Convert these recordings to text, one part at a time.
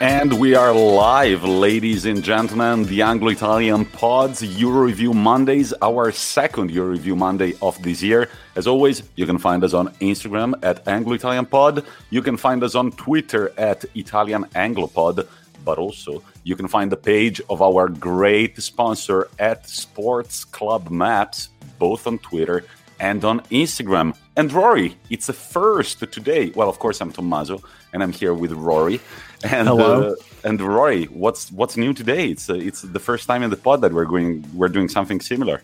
And we are live, ladies and gentlemen. The Anglo Italian Pods Euro Review Mondays, our second Euro Review Monday of this year. As always, you can find us on Instagram at Anglo Italian Pod. You can find us on Twitter at Italian Anglopod. But also, you can find the page of our great sponsor at Sports Club Maps, both on Twitter and on Instagram. And Ruairi, it's a first today. Well, of course, I'm Tommaso, and I'm here with Ruairi. And Hello. Uh, and Ruairi, what's what's new today? It's uh, it's the first time in the pod that we're going we're doing something similar.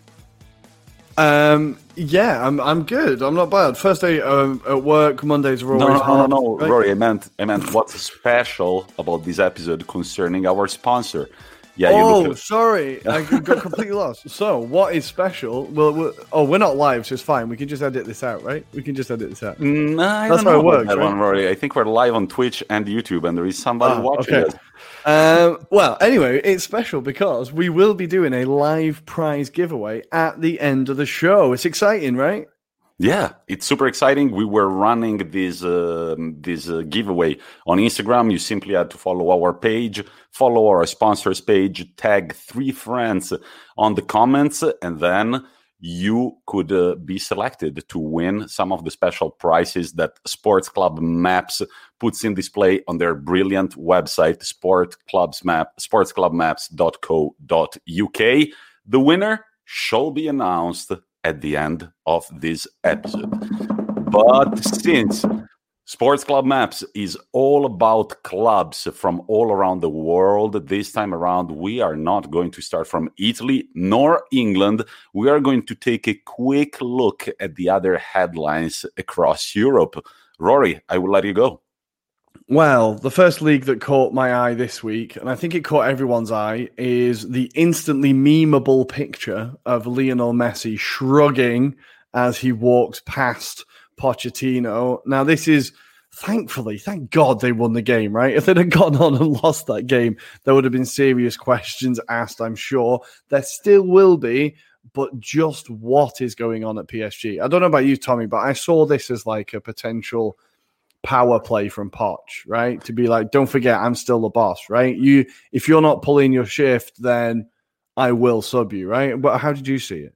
Um, yeah, I'm I'm good. I'm not bad. First day um, at work. Mondays are No, always no, no, hard. no, no, right? Ruairi. I meant I meant what's special about this episode concerning our sponsor. Yeah, Oh, sorry, I got completely lost. So, what is special? Well, we're, oh, we're not live, so it's fine. We can just edit this out, right? We can just edit this out. Nah, I That's don't how know it works, that right? one, Ruairi. I think we're live on Twitch and YouTube, and there is somebody Ah, watching okay. us. Um, well, anyway, it's special because we will be doing a live prize giveaway at the end of the show. It's exciting, right? Yeah, it's super exciting. We were running this uh, this uh, giveaway on Instagram. You simply had to follow our page, follow our sponsors page, tag three friends on the comments, and then you could uh, be selected to win some of the special prizes that Sports Club Maps puts in display on their brilliant website, Sport Clubs Map, sportsclubmaps.co.uk. The winner shall be announced at the end of this episode. But since Sports Club Maps is all about clubs from all around the world, this time around, we are not going to start from Italy nor England. We are going to take a quick look at the other headlines across Europe. Ruairi, I will let you go. Well, the first league that caught my eye this week, and I think it caught everyone's eye, is the instantly memeable picture of Lionel Messi shrugging as he walks past Pochettino. Now, this is thankfully, thank God they won the game, right? If they'd have gone on and lost that game, there would have been serious questions asked, I'm sure. There still will be, but just what is going on at PSG? I don't know about you, Tommi, but I saw this as like a potential power play from Poch, right? To be like, don't forget, I'm still the boss, right? You, if you're not pulling your shift, then I will sub you, right? But how did you see it?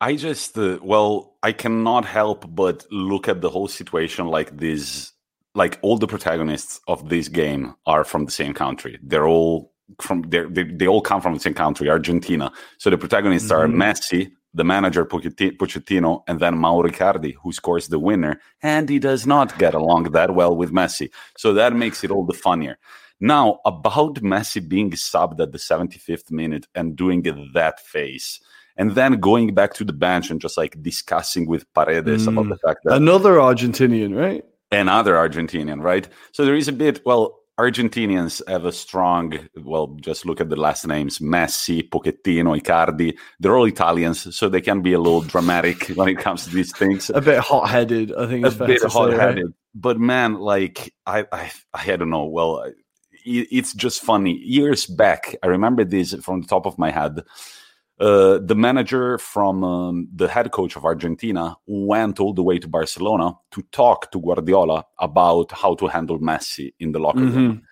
I just, uh, well, I cannot help but look at the whole situation like this. Like all the protagonists of this game are from the same country. They're all from they're, they they all come from the same country, Argentina. So the protagonists are Mhm. Messi, the manager Pochetti- Pochettino, and then Mauro Icardi, who scores the winner, and he does not get along that well with Messi. So that makes it all the funnier. Now about Messi being subbed at the 75th minute and doing that face and then going back to the bench and just like discussing with Paredes about Mm. the fact that Another Argentinian, right? another Argentinian, right? So there is a bit, well, Argentinians have a strong, well, just look at the last names Messi, Pochettino, Icardi. They're all Italians, so they can be a little dramatic when it comes to these things. A bit hot-headed, I think. A bit hot right? headed. But man, like, I, I, I don't know. Well, it- it's just funny. Years back, I remember this from the top of my head. Uh, the manager from um, the head coach of Argentina went all the way to Barcelona to talk to Guardiola about how to handle Messi in the locker room.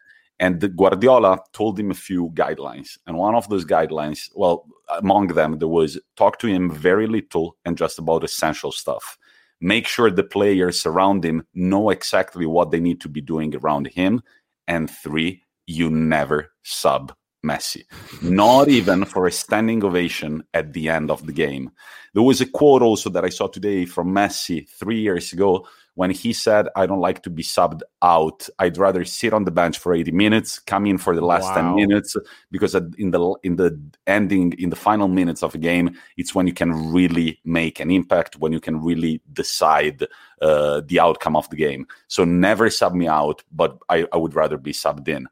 And Guardiola told him a few guidelines. And one of those guidelines, well, among them, there was talk to him very little and just about essential stuff. Make sure the players around him know exactly what they need to be doing around him. And three, you never sub Messi, not even for a standing ovation at the end of the game. There was a quote also that I saw today from Messi three years ago when he said, I don't like to be subbed out. I'd rather sit on the bench for 80 minutes, come in for the last 10 minutes, because in the in the ending, in the final minutes of a game, it's when you can really make an impact, when you can really decide uh, the outcome of the game. So never sub me out, but I, I would rather be subbed in.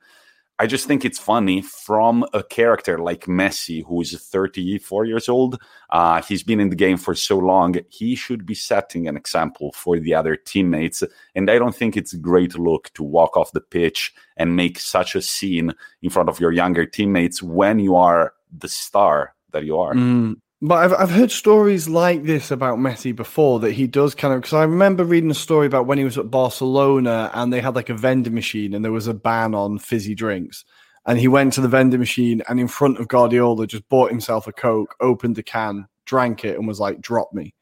I just think it's funny from a character like Messi, who is 34 years old. Uh, he's been in the game for so long. He should be setting an example for the other teammates. And I don't think it's a great look to walk off the pitch and make such a scene in front of your younger teammates when you are the star that you are. Mm, But I've I've heard stories like this about Messi before that he does kind of because I remember reading a story about when he was at Barcelona and they had like a vending machine and there was a ban on fizzy drinks and he went to the vending machine and in front of Guardiola just bought himself a coke, opened the can, drank it, and was like, "Drop me."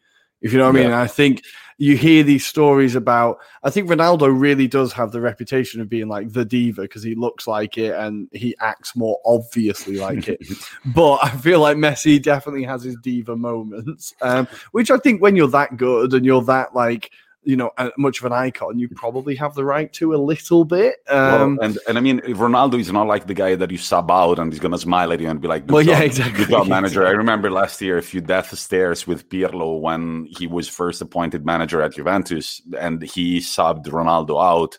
If you know what yeah. I mean, and I think you hear these stories about. I think Ronaldo really does have the reputation of being like the diva because he looks like it and he acts more obviously like it. But I feel like Messi definitely has his diva moments, um, which I think when you're that good and you're that like you know, much of an icon, you probably have the right to a little bit. Um, well, and and I mean, Ronaldo is not like the guy that you sub out and he's gonna smile at you and be like, "Well, job, yeah, exactly." Good job, manager. I remember last year a few death stares with Pirlo when he was first appointed manager at Juventus, and he subbed Ronaldo out,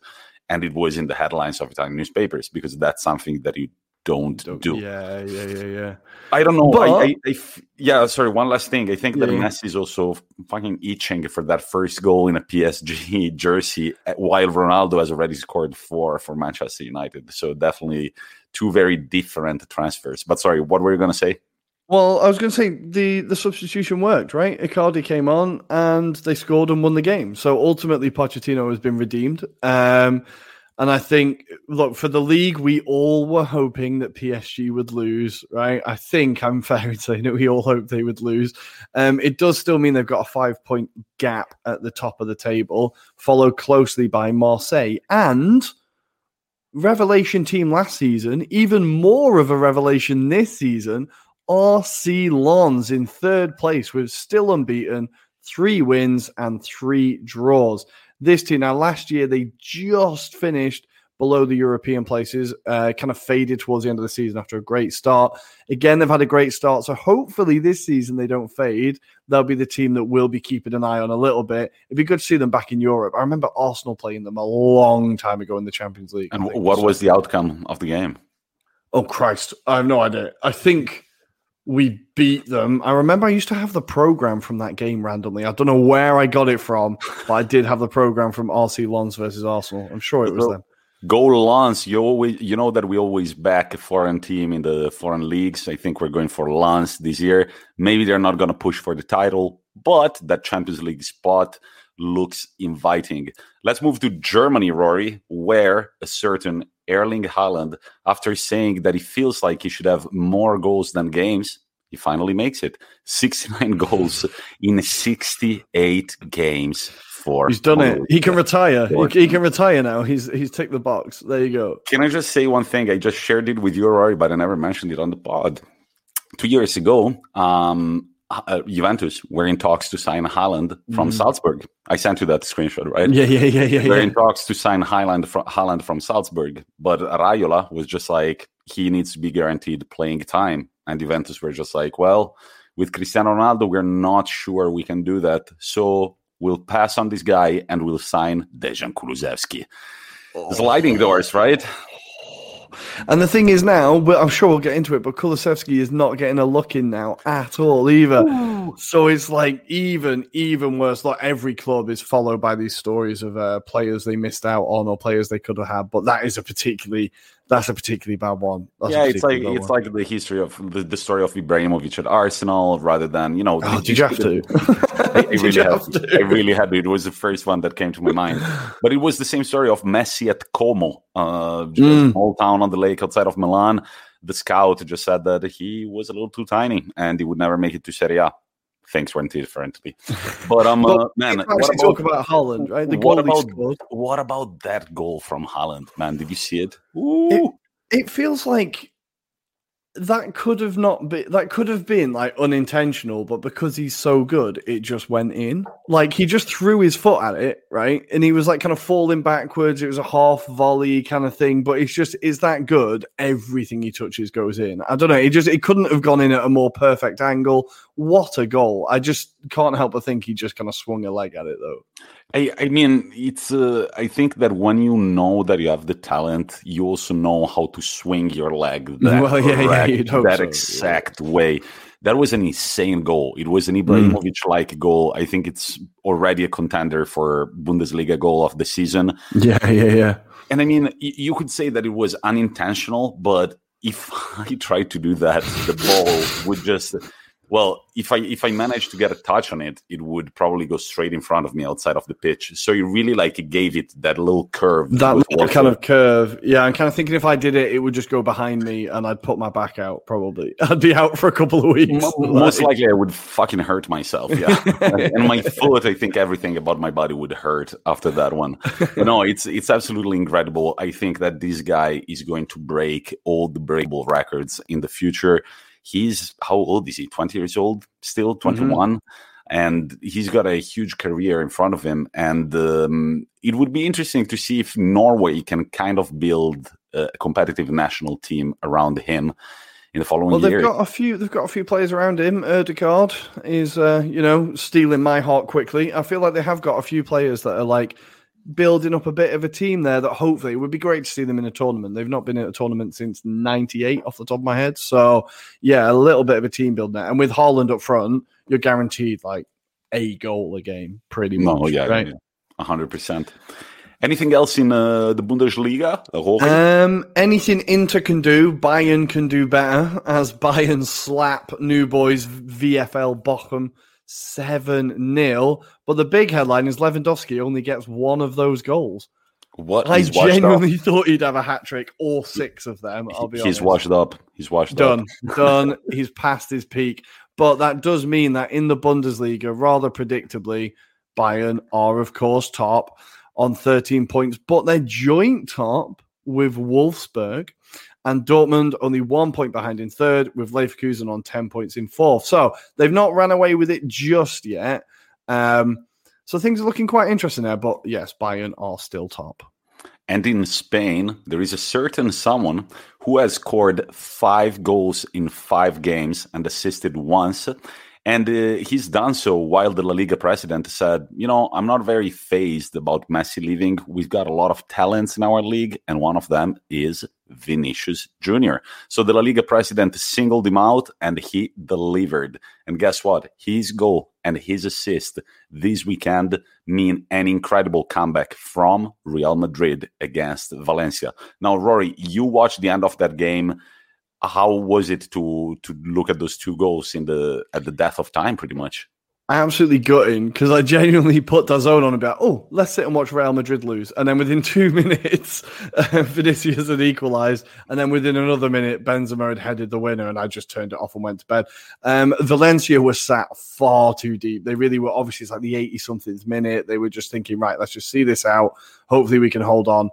and it was in the headlines of Italian newspapers because that's something that you don't, don't do. Yeah, yeah, yeah, yeah. I don't know. But, I, I, I, yeah, sorry. One last thing. I think that yeah. Messi is also fucking itching for that first goal in a PSG jersey, while Ronaldo has already scored four for Manchester United. So definitely two very different transfers. But sorry, what were you going to say? Well, I was going to say the the substitution worked, right? Icardi came on and they scored and won the game. So ultimately, Pochettino has been redeemed. Um, and I think, look, for the league, we all were hoping that PSG would lose, right? I think I'm fair in saying that we all hoped they would lose. Um, it does still mean they've got a five point gap at the top of the table, followed closely by Marseille. And revelation team last season, even more of a revelation this season, RC Lens in third place with still unbeaten, three wins and three draws this team. Now, last year they just finished below the European places, uh, kind of faded towards the end of the season after a great start. Again, they've had a great start. So hopefully this season they don't fade. They'll be the team that will be keeping an eye on a little bit. It'd be good to see them back in Europe. I remember Arsenal playing them a long time ago in the Champions League. And what was the outcome of the game? Oh, Christ. I have no idea. I think we beat them. I remember I used to have the program from that game randomly. I don't know where I got it from, but I did have the program from RC Lens versus Arsenal. I'm sure it was them. Goal Lens, you always you know that we always back a foreign team in the foreign leagues. I think we're going for Lens this year. Maybe they're not going to push for the title, but that Champions League spot looks inviting. Let's move to Germany, Ruairi, where a certain Erling Haaland, after saying that he feels like he should have more goals than games, he finally makes it. 69 goals in 68 games for He's done it. He can retire. He, he, can retire now. He's he's ticked the box. There you go. Can I just say one thing? I just shared it with you, Ruairi, but I never mentioned it on the pod. Two years ago, um, uh, Juventus were in talks to sign Haaland from mm. Salzburg. I sent you that screenshot, right? Yeah, yeah, yeah, yeah. They're yeah. in talks to sign Haaland from, Haaland from Salzburg, but Raiola was just like he needs to be guaranteed playing time, and Juventus were just like, well, with Cristiano Ronaldo, we're not sure we can do that, so we'll pass on this guy and we'll sign Dejan Kulusevski. Oh. Sliding doors, right? And the thing is now, but I'm sure we'll get into it, but Kulusevski is not getting a look in now at all either. Ooh. So it's like even even worse. Like every club is followed by these stories of uh, players they missed out on or players they could have had, but that is a particularly that's a particularly bad one. That's yeah, it's like it's one. like the history of the, the, story of Ibrahimovic at Arsenal, rather than you know. Oh, did you have to? I, I really have to. I really had to. It was the first one that came to my mind, but it was the same story of Messi at Como, uh, mm. small town on the lake outside of Milan. The scout just said that he was a little too tiny and he would never make it to Serie A things went differently. But um, uh, man, what about, talk about Haaland, right? The what about what about that goal from Haaland, man? Did you see it? It, it feels like that could have not been that could have been like unintentional, but because he's so good, it just went in. Like he just threw his foot at it, right? And he was like kind of falling backwards. It was a half volley kind of thing, but it's just is that good. Everything he touches goes in. I don't know. It just it couldn't have gone in at a more perfect angle. What a goal! I just can't help but think he just kind of swung a leg at it though. I, I mean, it's. Uh, I think that when you know that you have the talent, you also know how to swing your leg that, well, yeah, correct, yeah, that so. exact yeah. way. That was an insane goal. It was an mm. Ibrahimovic-like mm. goal. I think it's already a contender for Bundesliga goal of the season. Yeah, yeah, yeah. And I mean, you could say that it was unintentional, but if I tried to do that, the ball would just Well, if I if I managed to get a touch on it, it would probably go straight in front of me outside of the pitch. So it really like it gave it that little curve. That little kind of curve. Yeah, I'm kind of thinking if I did it, it would just go behind me and I'd put my back out probably. I'd be out for a couple of weeks. Most likely I would fucking hurt myself. Yeah. and my foot, I think everything about my body would hurt after that one. But no, it's it's absolutely incredible. I think that this guy is going to break all the breakable records in the future he's how old is he 20 years old still 21 mm-hmm. and he's got a huge career in front of him and um, it would be interesting to see if norway can kind of build a competitive national team around him in the following well, they've year. got a few. They've got a few players around him. Ødegaard is, uh, you know, stealing my heart quickly. I feel like they have got a few players that are like building up a bit of a team there that hopefully it would be great to see them in a tournament. They've not been in a tournament since 98 off the top of my head. So, yeah, a little bit of a team building there. And with Haaland up front, you're guaranteed like a goal a game, pretty much. No, yeah, right? yeah, 100%. Anything else in uh, the Bundesliga? Um, anything Inter can do, Bayern can do better as Bayern slap new boys VFL Bochum 7 0. But the big headline is Lewandowski only gets one of those goals. What? I genuinely thought he'd have a hat trick or six of them. I'll be He's honest. washed up. He's washed done, up. Done. He's past his peak. But that does mean that in the Bundesliga, rather predictably, Bayern are, of course, top on 13 points, but they're joint top with Wolfsburg and Dortmund only one point behind in third, with Leverkusen on 10 points in fourth. So they've not ran away with it just yet. Um, so things are looking quite interesting there. But yes, Bayern are still top. And in Spain, there is a certain someone who has scored five goals in five games and assisted once. And uh, he's done so while the La Liga president said, You know, I'm not very phased about Messi leaving. We've got a lot of talents in our league, and one of them is Vinicius Jr. So the La Liga president singled him out and he delivered. And guess what? His goal and his assist this weekend mean an incredible comeback from Real Madrid against Valencia. Now, Ruairi, you watched the end of that game how was it to to look at those two goals in the at the death of time pretty much absolutely gutting because I genuinely put DAZN on about, oh, let's sit and watch Real Madrid lose. And then within two minutes, uh, Vinicius had equalised. And then within another minute, Benzema had headed the winner. And I just turned it off and went to bed. Um, Valencia was sat far too deep. They really were, obviously, it's like the 80 somethings minute. They were just thinking, right, let's just see this out. Hopefully, we can hold on.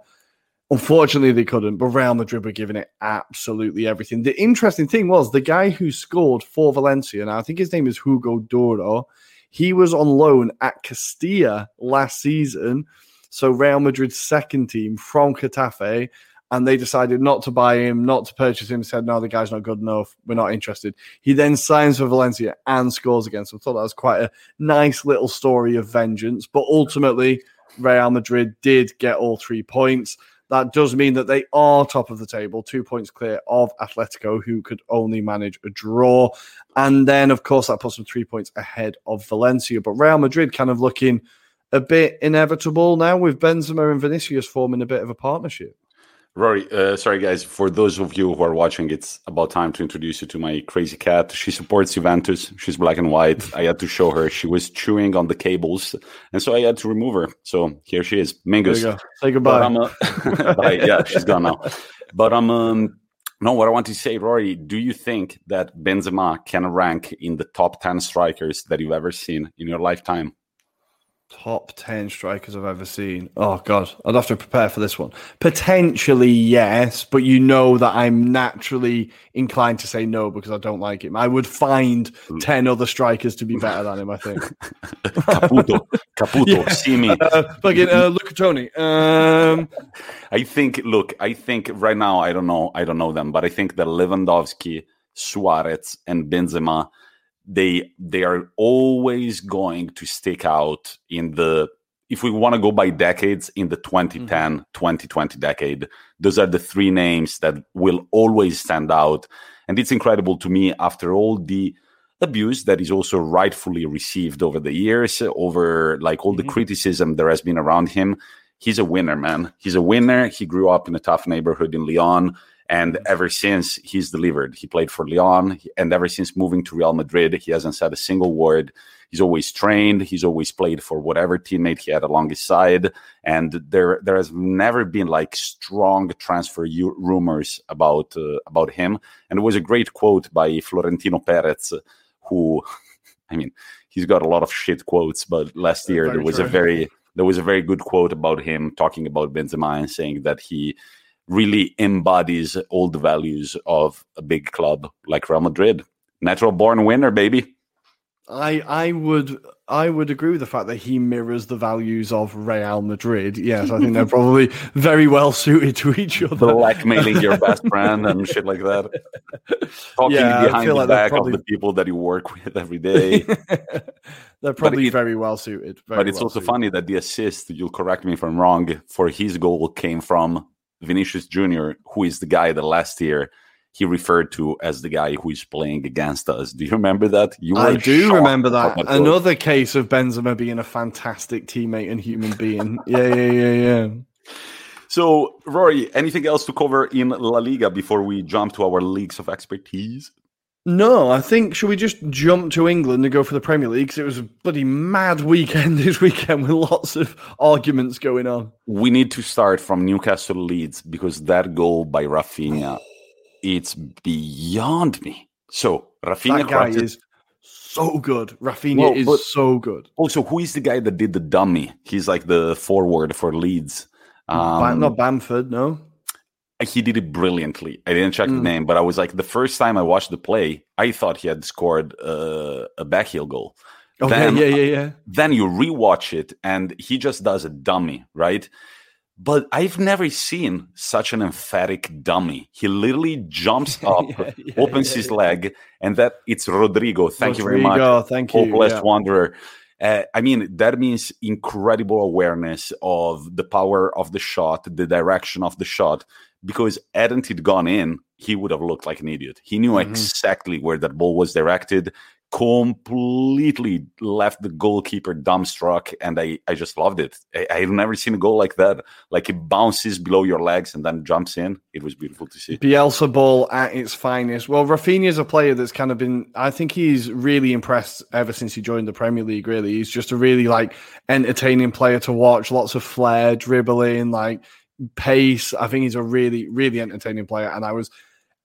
Unfortunately, they couldn't, but Real Madrid were giving it absolutely everything. The interesting thing was the guy who scored for Valencia, now I think his name is Hugo Duro, he was on loan at Castilla last season. So Real Madrid's second team from Getafe, and they decided not to buy him, not to purchase him. Said, no, the guy's not good enough. We're not interested. He then signs for Valencia and scores again. So I thought that was quite a nice little story of vengeance. But ultimately, Real Madrid did get all three points. That does mean that they are top of the table, two points clear of Atletico, who could only manage a draw. And then, of course, that puts them three points ahead of Valencia. But Real Madrid kind of looking a bit inevitable now with Benzema and Vinicius forming a bit of a partnership. Ruairi, uh, sorry guys, for those of you who are watching, it's about time to introduce you to my crazy cat. She supports Juventus. She's black and white. I had to show her. She was chewing on the cables, and so I had to remove her. So here she is, Mingus. Go. Say goodbye. Uh, bye. Yeah, she's gone now. But I'm um, no, what I want to say, Ruairi, do you think that Benzema can rank in the top 10 strikers that you've ever seen in your lifetime? Top 10 strikers I've ever seen. Oh, God. I'd have to prepare for this one. Potentially, yes, but you know that I'm naturally inclined to say no because I don't like him. I would find mm. 10 other strikers to be better than him, I think. Caputo. Caputo. yeah. Simy. Uh, fucking uh, Luca Toni. Um, I think, look, I think right now, I don't know, I don't know them, but I think that Lewandowski, Suarez, and Benzema – they they are always going to stick out in the if we want to go by decades in the 2010 mm-hmm. 2020 decade. Those are the three names that will always stand out. And it's incredible to me after all the abuse that is also rightfully received over the years over like all mm-hmm. the criticism there has been around him he's a winner man. He's a winner. He grew up in a tough neighborhood in lyon And ever since he's delivered, he played for Lyon, and ever since moving to Real Madrid, he hasn't said a single word. He's always trained. He's always played for whatever teammate he had along his side, and there there has never been like strong transfer u- rumors about uh, about him. And it was a great quote by Florentino Perez, who, I mean, he's got a lot of shit quotes, but last year there was true. a very there was a very good quote about him talking about Benzema and saying that he really embodies all the values of a big club like Real Madrid. Natural born winner, baby. I I would I would agree with the fact that he mirrors the values of Real Madrid. Yes, I think they're probably very well suited to each other. The blackmailing your best friend and shit like that. Talking Yeah, behind the like back probably- of the people that you work with every day. they're probably it- very well suited. very but it's well also suited. funny that the assist, you'll correct me if I'm wrong, for his goal came from Vinicius Jr., who is the guy that last year he referred to as the guy who is playing against us. Do you remember that? You I do remember that. Another case of Benzema being a fantastic teammate and human being. yeah, yeah, yeah, yeah. So, Ruairi, anything else to cover in La Liga before we jump to our leagues of expertise? No, I think should we just jump to England and go for the Premier League? Because it was a bloody mad weekend this weekend with lots of arguments going on. We need to start from Newcastle Leeds because that goal by Rafinha, it's beyond me. So, Rafinha That guy crosses- is so good. Rafinha Well, is so good. Also, who is the guy that did the dummy? He's like the forward for Leeds. Um, not Bamford, no. He did it brilliantly. I didn't check the Mm. name, but I was like, the first time I watched the play, I thought he had scored uh, a backheel goal. Oh, Then- yeah, yeah, yeah. Then you rewatch it, and he just does a dummy, right? But I've never seen such an emphatic dummy. He literally jumps up, Yeah, yeah, opens yeah, his leg, and that it's Rodrigo. Thank you very much Rodrigo, Thank you. hopeless yeah. wanderer. Uh, I mean, that means incredible awareness of the power of the shot, the direction of the shot. Because hadn't it gone in, he would have looked like an idiot. He knew Mhm. exactly where that ball was directed, completely left the goalkeeper dumbstruck, and I, I just loved it. I, I've never seen a goal like that. Like it bounces below your legs and then jumps in. It was beautiful to see. Bielsa ball at its finest. Well, Rafinha's a player that's kind of been. I think he's really impressed ever since he joined the Premier League. Really, he's just a really like entertaining player to watch. Lots of flair, dribbling, like pace. I think he's a really, really entertaining player, and I was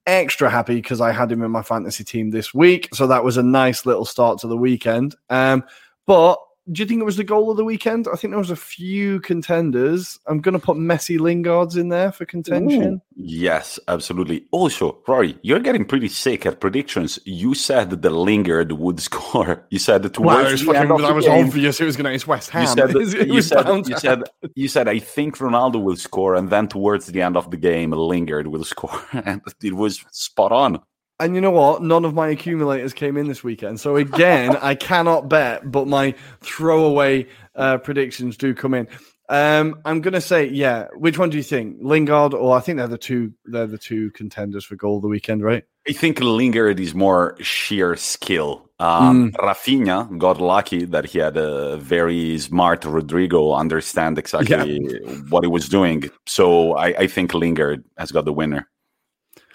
extra happy because I had him in my fantasy team this week. So that was a nice little start to the weekend. Um, but do you think it was the goal of the weekend? I think there was a few contenders. I'm going to put Messi Lingard's in there for contention. Ooh, Yes, absolutely. Also, Ruairi, you're getting pretty sick at predictions. You said that the Lingard would score. You said that towards Well, it was the end fucking, of that the was game, obvious it was going to it's West Ham. You said, that, you, said, you said you said I think Ronaldo will score, and then towards the end of the game, Lingard will score, and it was spot on. And you know what? None of my accumulators came in this weekend. So again, I cannot bet, but my throwaway uh, predictions do come in. Um, I'm gonna say, yeah. Which one do you think, Lingard or I think they're the two? They're the two contenders for goal of the weekend, right? I think Lingard is more sheer skill. Um, Mm. Rafinha got lucky that he had a very smart Rodrigo understand exactly what he was doing. So I, I think Lingard has got the winner.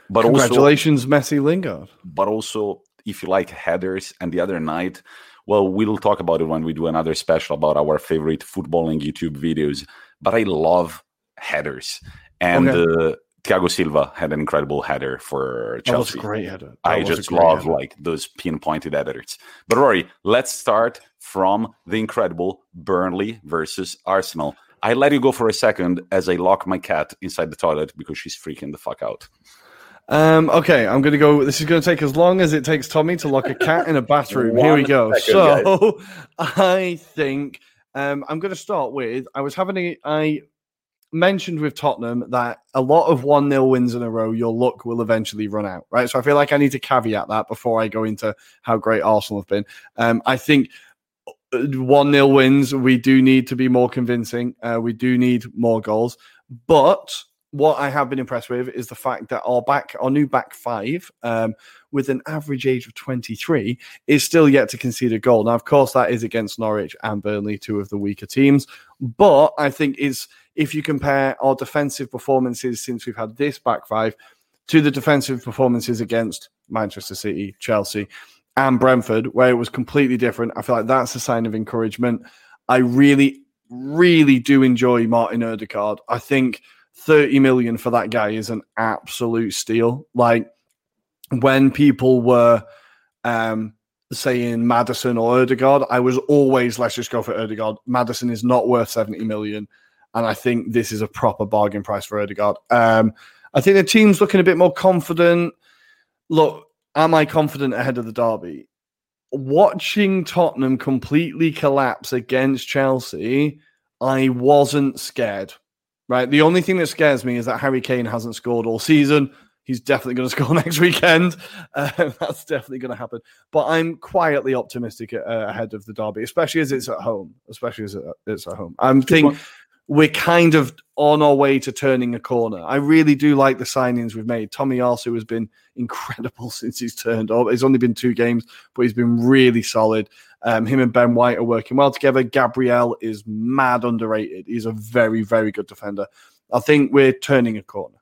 But also, Congratulations, Messi Lingard. but also if you like headers and the other night well we'll talk about it when we do another special about our favorite footballing youtube videos but i love headers and Okay. uh, Thiago Silva had an incredible header for That was Chelsea. great header. That I just love header. like those pinpointed headers. But Ruairi, let's start from the incredible Burnley versus Arsenal. I let you go for a second as I lock my cat inside the toilet because she's freaking the fuck out. Um, okay, I'm going to go. This is going to take as long as it takes Tommi to lock a cat in a bathroom. Here we go. second, so, I think um, I'm going to start with. I was having a. I mentioned with Tottenham that a lot of 1 0 wins in a row, your luck will eventually run out, right? So, I feel like I need to caveat that before I go into how great Arsenal have been. Um, I think. 1 0 wins, we do need to be more convincing. Uh, we do need more goals. But what I have been impressed with is the fact that our back, our new back five, um, with an average age of 23, is still yet to concede a goal. Now, of course, that is against Norwich and Burnley, two of the weaker teams. But I think is if you compare our defensive performances since we've had this back five, to the defensive performances against Manchester City, Chelsea, and Brentford, where it was completely different. I feel like that's a sign of encouragement. I really, really do enjoy Martin Odegaard. I think 30 million for that guy is an absolute steal. Like when people were um, saying Maddison or Odegaard, I was always let's just go for Odegaard. Maddison is not worth 70 million. And I think this is a proper bargain price for Odegaard. Um, I think the team's looking a bit more confident. Look, am I confident ahead of the derby? Watching Tottenham completely collapse against Chelsea, I wasn't scared. Right. The only thing that scares me is that Harry Kane hasn't scored all season. He's definitely going to score next weekend. Uh, that's definitely going to happen. But I'm quietly optimistic uh, ahead of the derby, especially as it's at home. Especially as it's at home. I'm thinking we're kind of on our way to turning a corner. I really do like the signings we've made. Tomiyasu has been incredible since he's turned up. It's only been two games, but he's been really solid. Um, him and Ben White are working well together. Gabriel is mad underrated. He's a very, very good defender. I think we're turning a corner.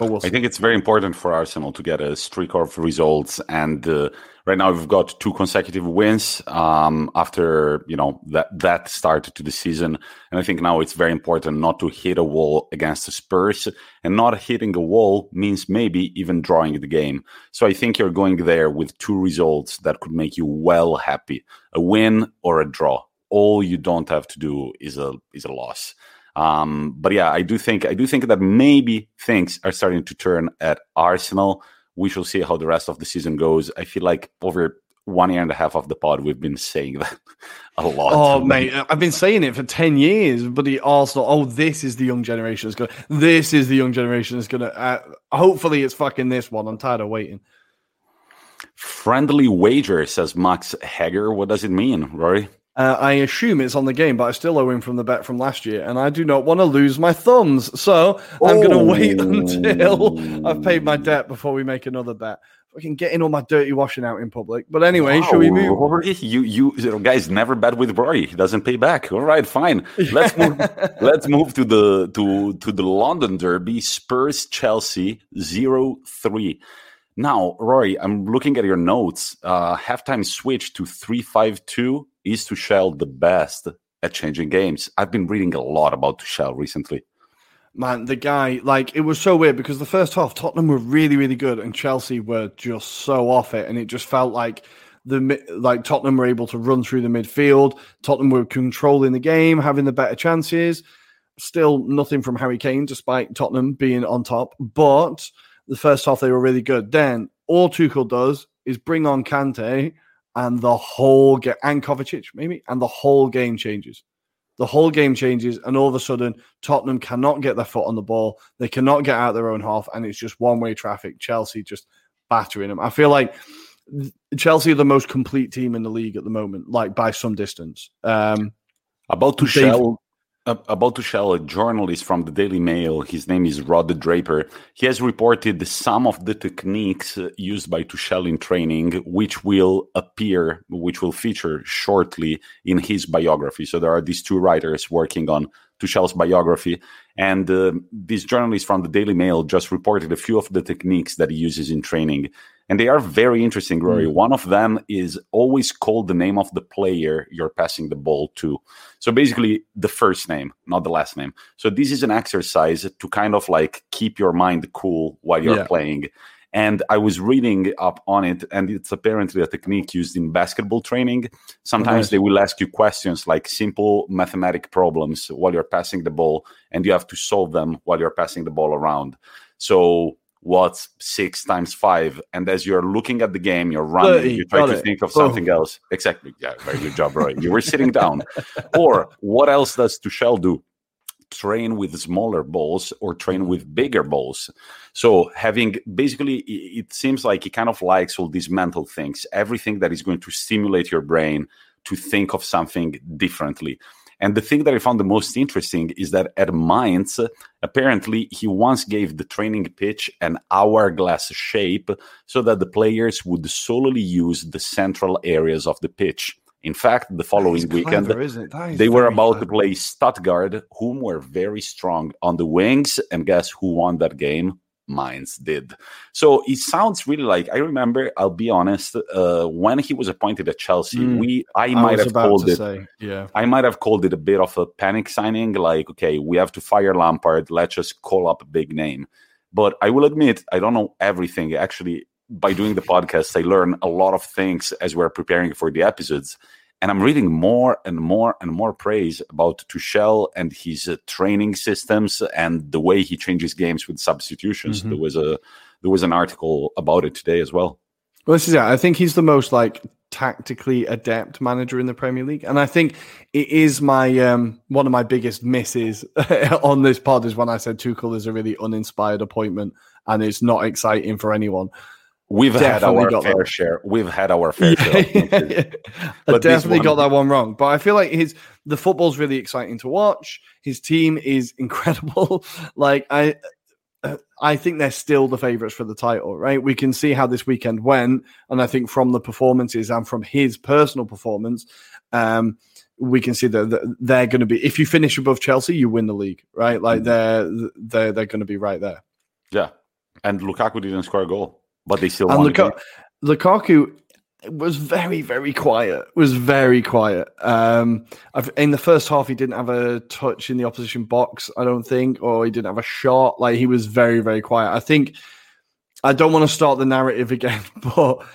I think it's very important for Arsenal to get a streak of results, and uh, right now we've got two consecutive wins um, after you know that that start to the season, and I think now it's very important not to hit a wall against the Spurs, and not hitting a wall means maybe even drawing the game. So I think you're going there with two results that could make you well happy: a win or a draw. All you don't have to do is a is a loss. Um, but yeah, I do think I do think that maybe things are starting to turn at Arsenal. We shall see how the rest of the season goes. I feel like over one year and a half of the pod, we've been saying that a lot. Oh, mate, I've been saying it for 10 years, but the Arsenal, oh, this is the young generation that's going to, this is the young generation that's going to, uh, hopefully it's fucking this one. I'm tired of waiting. Friendly wager, says Max Hager. What does it mean, Ruairi? Uh, I assume it's on the game, but I still owe him from the bet from last year, and I do not want to lose my thumbs. So I'm going to wait until I've paid my debt before we make another bet. I can get in all my dirty washing out in public. But anyway, wow, shall we move? Ruairi, you, you, you guys, never bet with Ruairi. He doesn't pay back. All right, fine. Let's move. let's move to the to to the London Derby. Spurs Chelsea zero three. Now, Ruairi, I'm looking at your notes. Uh, halftime switch to three five two is Tuchel the best at changing games? I've been reading a lot about Tuchel recently. Man, the guy, like, it was so weird because the first half, Tottenham were really, really good and Chelsea were just so off it. And it just felt like the like Tottenham were able to run through the midfield. Tottenham were controlling the game, having the better chances. Still nothing from Harry Kane, despite Tottenham being on top. But the first half, they were really good. Then all Tuchel does is bring on Kante and the whole game and Kovacic maybe, and the whole game changes. The whole game changes, and all of a sudden, Tottenham cannot get their foot on the ball. They cannot get out their own half, and it's just one way traffic. Chelsea just battering them. I feel like Chelsea are the most complete team in the league at the moment, like by some distance. Um, About Tuchel, about Tuchel, a journalist from the Daily Mail, his name is Rob Draper. He has reported some of the techniques uh, used by Tuchel in training, which will appear, which will feature shortly in his biography. So there are these two writers working on Tuchel's biography, and uh, this journalist from the Daily Mail just reported a few of the techniques that he uses in training and they are very interesting, Ruairi. Mm. One of them is always call the name of the player you're passing the ball to. So basically, the first name, not the last name. So this is an exercise to kind of like keep your mind cool while you're yeah. playing. And I was reading up on it, and it's apparently a technique used in basketball training. Sometimes they will ask you questions like simple mathematic problems while you're passing the ball, and you have to solve them while you're passing the ball around. So what's six times five and as you're looking at the game you're running 30, you try to it. think of something oh. else. Exactly. Yeah very good job roy you were sitting down. Or what else does tuchel do? Train with smaller balls or train with bigger balls. So having basically it seems like he kind of likes all these mental things everything that is going to stimulate your brain to think of something differently and the thing that I found the most interesting is that at Mainz, apparently he once gave the training pitch an hourglass shape so that the players would solely use the central areas of the pitch. In fact, the following weekend, they were about clever. to play Stuttgart, whom were very strong on the wings. And guess who won that game? Minds did. So it sounds really like I remember. I'll be honest. Uh, when he was appointed at Chelsea, mm. we I, I might have called it. Say, yeah, I might have called it a bit of a panic signing. Like, okay, we have to fire Lampard. Let's just call up a big name. But I will admit, I don't know everything. Actually, by doing the podcast, I learn a lot of things as we're preparing for the episodes. And I'm reading more and more and more praise about Tuchel and his uh, training systems and the way he changes games with substitutions. Mm-hmm. There was a there was an article about it today as well. Well, this is it. I think he's the most like tactically adept manager in the Premier League, and I think it is my um, one of my biggest misses on this pod is when I said Tuchel is a really uninspired appointment and it's not exciting for anyone. We've definitely had our fair that. share. We've had our fair yeah, share. Yeah, I definitely one... got that one wrong. But I feel like his the football's really exciting to watch. His team is incredible. like I uh, I think they're still the favourites for the title, right? We can see how this weekend went, and I think from the performances and from his personal performance, um, we can see that they're going to be. If you finish above Chelsea, you win the league, right? Like mm-hmm. they're they're they're going to be right there. Yeah, and Lukaku didn't score a goal but they still and Luka- Lukaku was very very quiet. Was very quiet. Um, in the first half, he didn't have a touch in the opposition box. I don't think, or he didn't have a shot. Like he was very very quiet. I think. I don't want to start the narrative again, but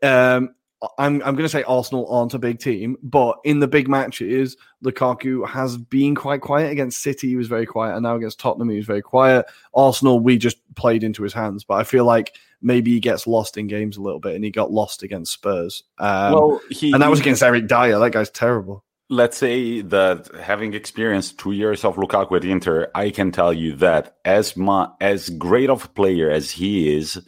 um, I'm I'm going to say Arsenal aren't a big team, but in the big matches, Lukaku has been quite quiet. Against City, he was very quiet, and now against Tottenham, he was very quiet. Arsenal, we just played into his hands, but I feel like maybe he gets lost in games a little bit, and he got lost against Spurs. Um, well, he, and that was against Eric Dier. That guy's terrible. Let's say that having experienced two years of Lukaku at Inter, I can tell you that as my, as great of a player as he is,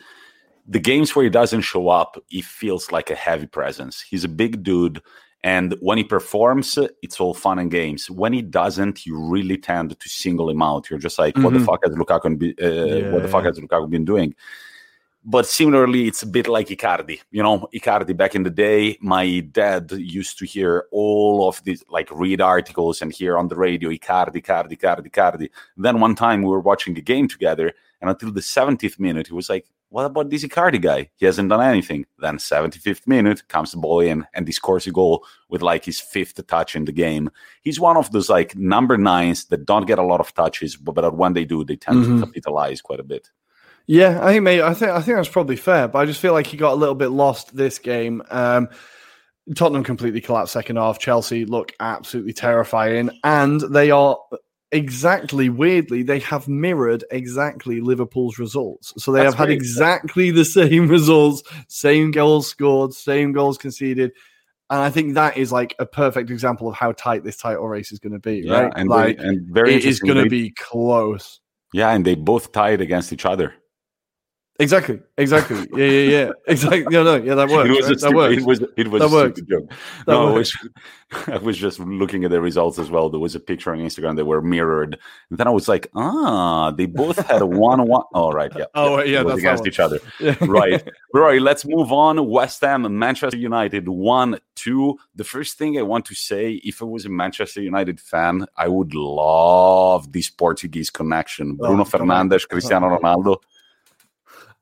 the games where he doesn't show up, he feels like a heavy presence. He's a big dude. And when he performs, it's all fun and games. When he doesn't, you really tend to single him out. You're just like, mm-hmm. what the mm-hmm. fuck has Lukaku, be, uh, yeah, what the fuck has Lukaku been doing? But similarly, it's a bit like Icardi. You know, Icardi back in the day, my dad used to hear all of these, like read articles and hear on the radio, Icardi, Icardi, Icardi, Icardi. Then one time we were watching a game together, and until the 70th minute, he was like, what about this Icardi guy? He hasn't done anything. Then 75th minute comes the ball in and he scores a goal with like his fifth touch in the game. He's one of those like number nines that don't get a lot of touches, but, but when they do, they tend mm-hmm. to capitalize quite a bit. Yeah, I think, mate. I think I think that's probably fair, but I just feel like he got a little bit lost this game. Um, Tottenham completely collapsed second half. Chelsea look absolutely terrifying, and they are exactly weirdly they have mirrored exactly Liverpool's results. So they That's have had exactly the same results, same goals scored, same goals conceded. And I think that is like a perfect example of how tight this title race is going to be, yeah, right? And like, very, and very it is going to be close. Yeah, and they both tied against each other. Exactly. Exactly. Yeah, yeah, yeah. Exactly. No, no. Yeah, that works. It was right? that works. It was. It was that a works. joke. That no, works. Was, I was just looking at the results as well. There was a picture on Instagram that were mirrored, and then I was like, ah, they both had a one-one. All oh, right. Yeah. Oh, yeah. That's against each other. Yeah. Right. Right. Let's move on. West Ham Manchester United one two. The first thing I want to say, if I was a Manchester United fan, I would love this Portuguese connection. Oh, Bruno oh, Fernandes, Cristiano Ronaldo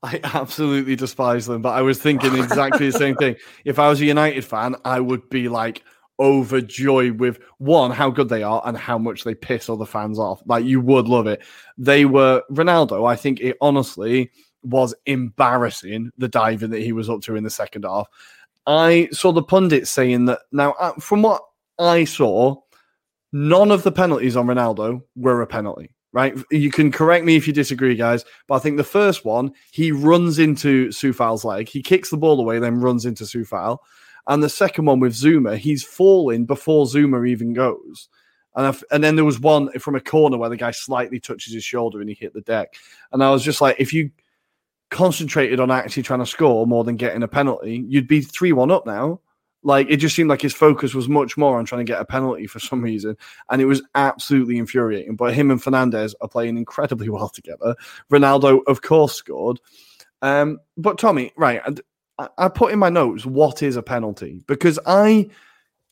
I absolutely despise them, but I was thinking exactly the same thing. If I was a United fan, I would be like overjoyed with one, how good they are and how much they piss other fans off. Like you would love it. They were Ronaldo, I think it honestly was embarrassing the diving that he was up to in the second half. I saw the pundits saying that now, uh, from what I saw, none of the penalties on Ronaldo were a penalty right? You can correct me if you disagree, guys, but I think the first one, he runs into Coufal's leg. He kicks the ball away, then runs into Coufal. And the second one with Zouma, he's falling before Zouma even goes. And, and then there was one from a corner where the guy slightly touches his shoulder and he hit the deck. And I was just like, if you concentrated on actually trying to score more than getting a penalty, you'd be 3 1 up now. Like it just seemed like his focus was much more on trying to get a penalty for some reason, and it was absolutely infuriating. But him and Fernandes are playing incredibly well together. Ronaldo, of course, scored. Um, but Tommi, right? I, I put in my notes what is a penalty because I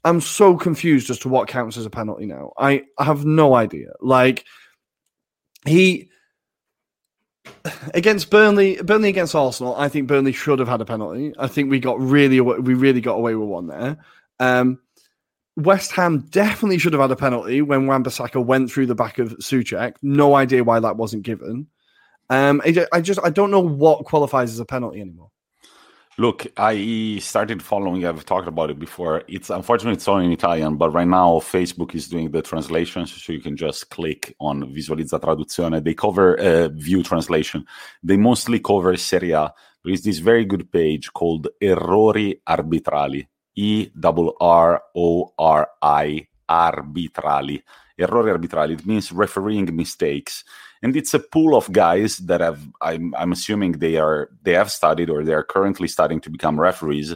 am so confused as to what counts as a penalty now. I, I have no idea. Like he against Burnley, Burnley against Arsenal, I think Burnley should have had a penalty. I think we got really, we really got away with one there. Um, West Ham definitely should have had a penalty when Wan-Bissaka went through the back of Soucek. No idea why that wasn't given. Um, I just I don't know what qualifies as a penalty anymore. Look, I started following. I've talked about it before. It's unfortunately it's only in Italian, but right now Facebook is doing the translations, so you can just click on Visualizza Traduzione. They cover uh, view translation. They mostly cover Serie A. There is this very good page called Errori Arbitrali. E R R O R I Arbitrali. Errori arbitrali. It means refereeing mistakes and it's a pool of guys that have I'm, I'm assuming they are they have studied or they are currently studying to become referees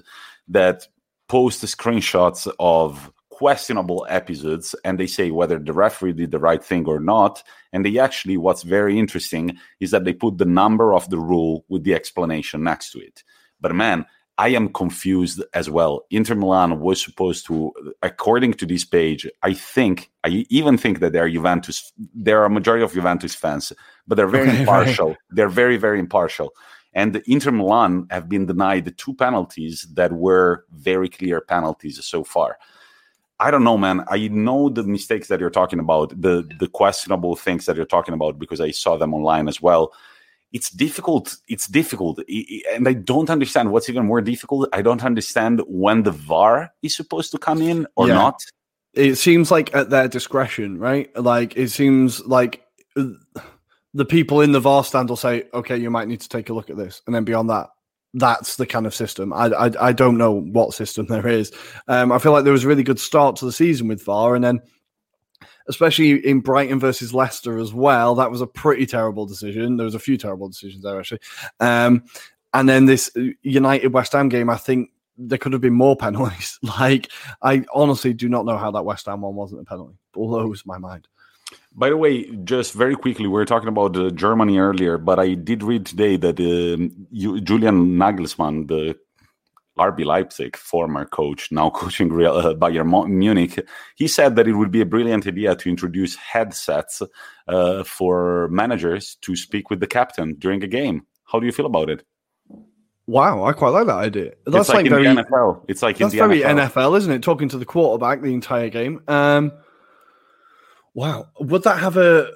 that post screenshots of questionable episodes and they say whether the referee did the right thing or not. And they actually what's very interesting is that they put the number of the rule with the explanation next to it. But man I am confused as well. Inter Milan was supposed to, according to this page, I think, I even think that they're Juventus. There are a majority of Juventus fans, but they're very okay, impartial. Right. They're very, very impartial. And Inter Milan have been denied two penalties that were very clear penalties so far. I don't know, man. I know the mistakes that you're talking about, the the questionable things that you're talking about, because I saw them online as well it's difficult it's difficult and i don't understand what's even more difficult i don't understand when the var is supposed to come in or yeah. not it seems like at their discretion right like it seems like uh, the people in the var stand will say okay you might need to take a look at this and then beyond that that's the kind of system. I, I, I don't know what system there is. Um, I feel like there was a really good start to the season with VAR, and then especially in Brighton versus Leicester as well. That was a pretty terrible decision. There was a few terrible decisions there actually. Um, and then this United West Ham game, I think there could have been more penalties. like I honestly do not know how that West Ham one wasn't a penalty. Blows my mind. By the way, just very quickly, we were talking about uh, Germany earlier, but I did read today that uh, you, Julian Nagelsmann, the RB Leipzig, former coach, now coaching Real, uh, Bayern Munich, he said that it would be a brilliant idea to introduce headsets uh, for managers to speak with the captain during a game. How do you feel about it? Wow, I quite like that idea. That's like, like very NFL. It's like that's very NFL. NFL. isn't it? Talking to the quarterback the entire game. Um, wow, would that have a?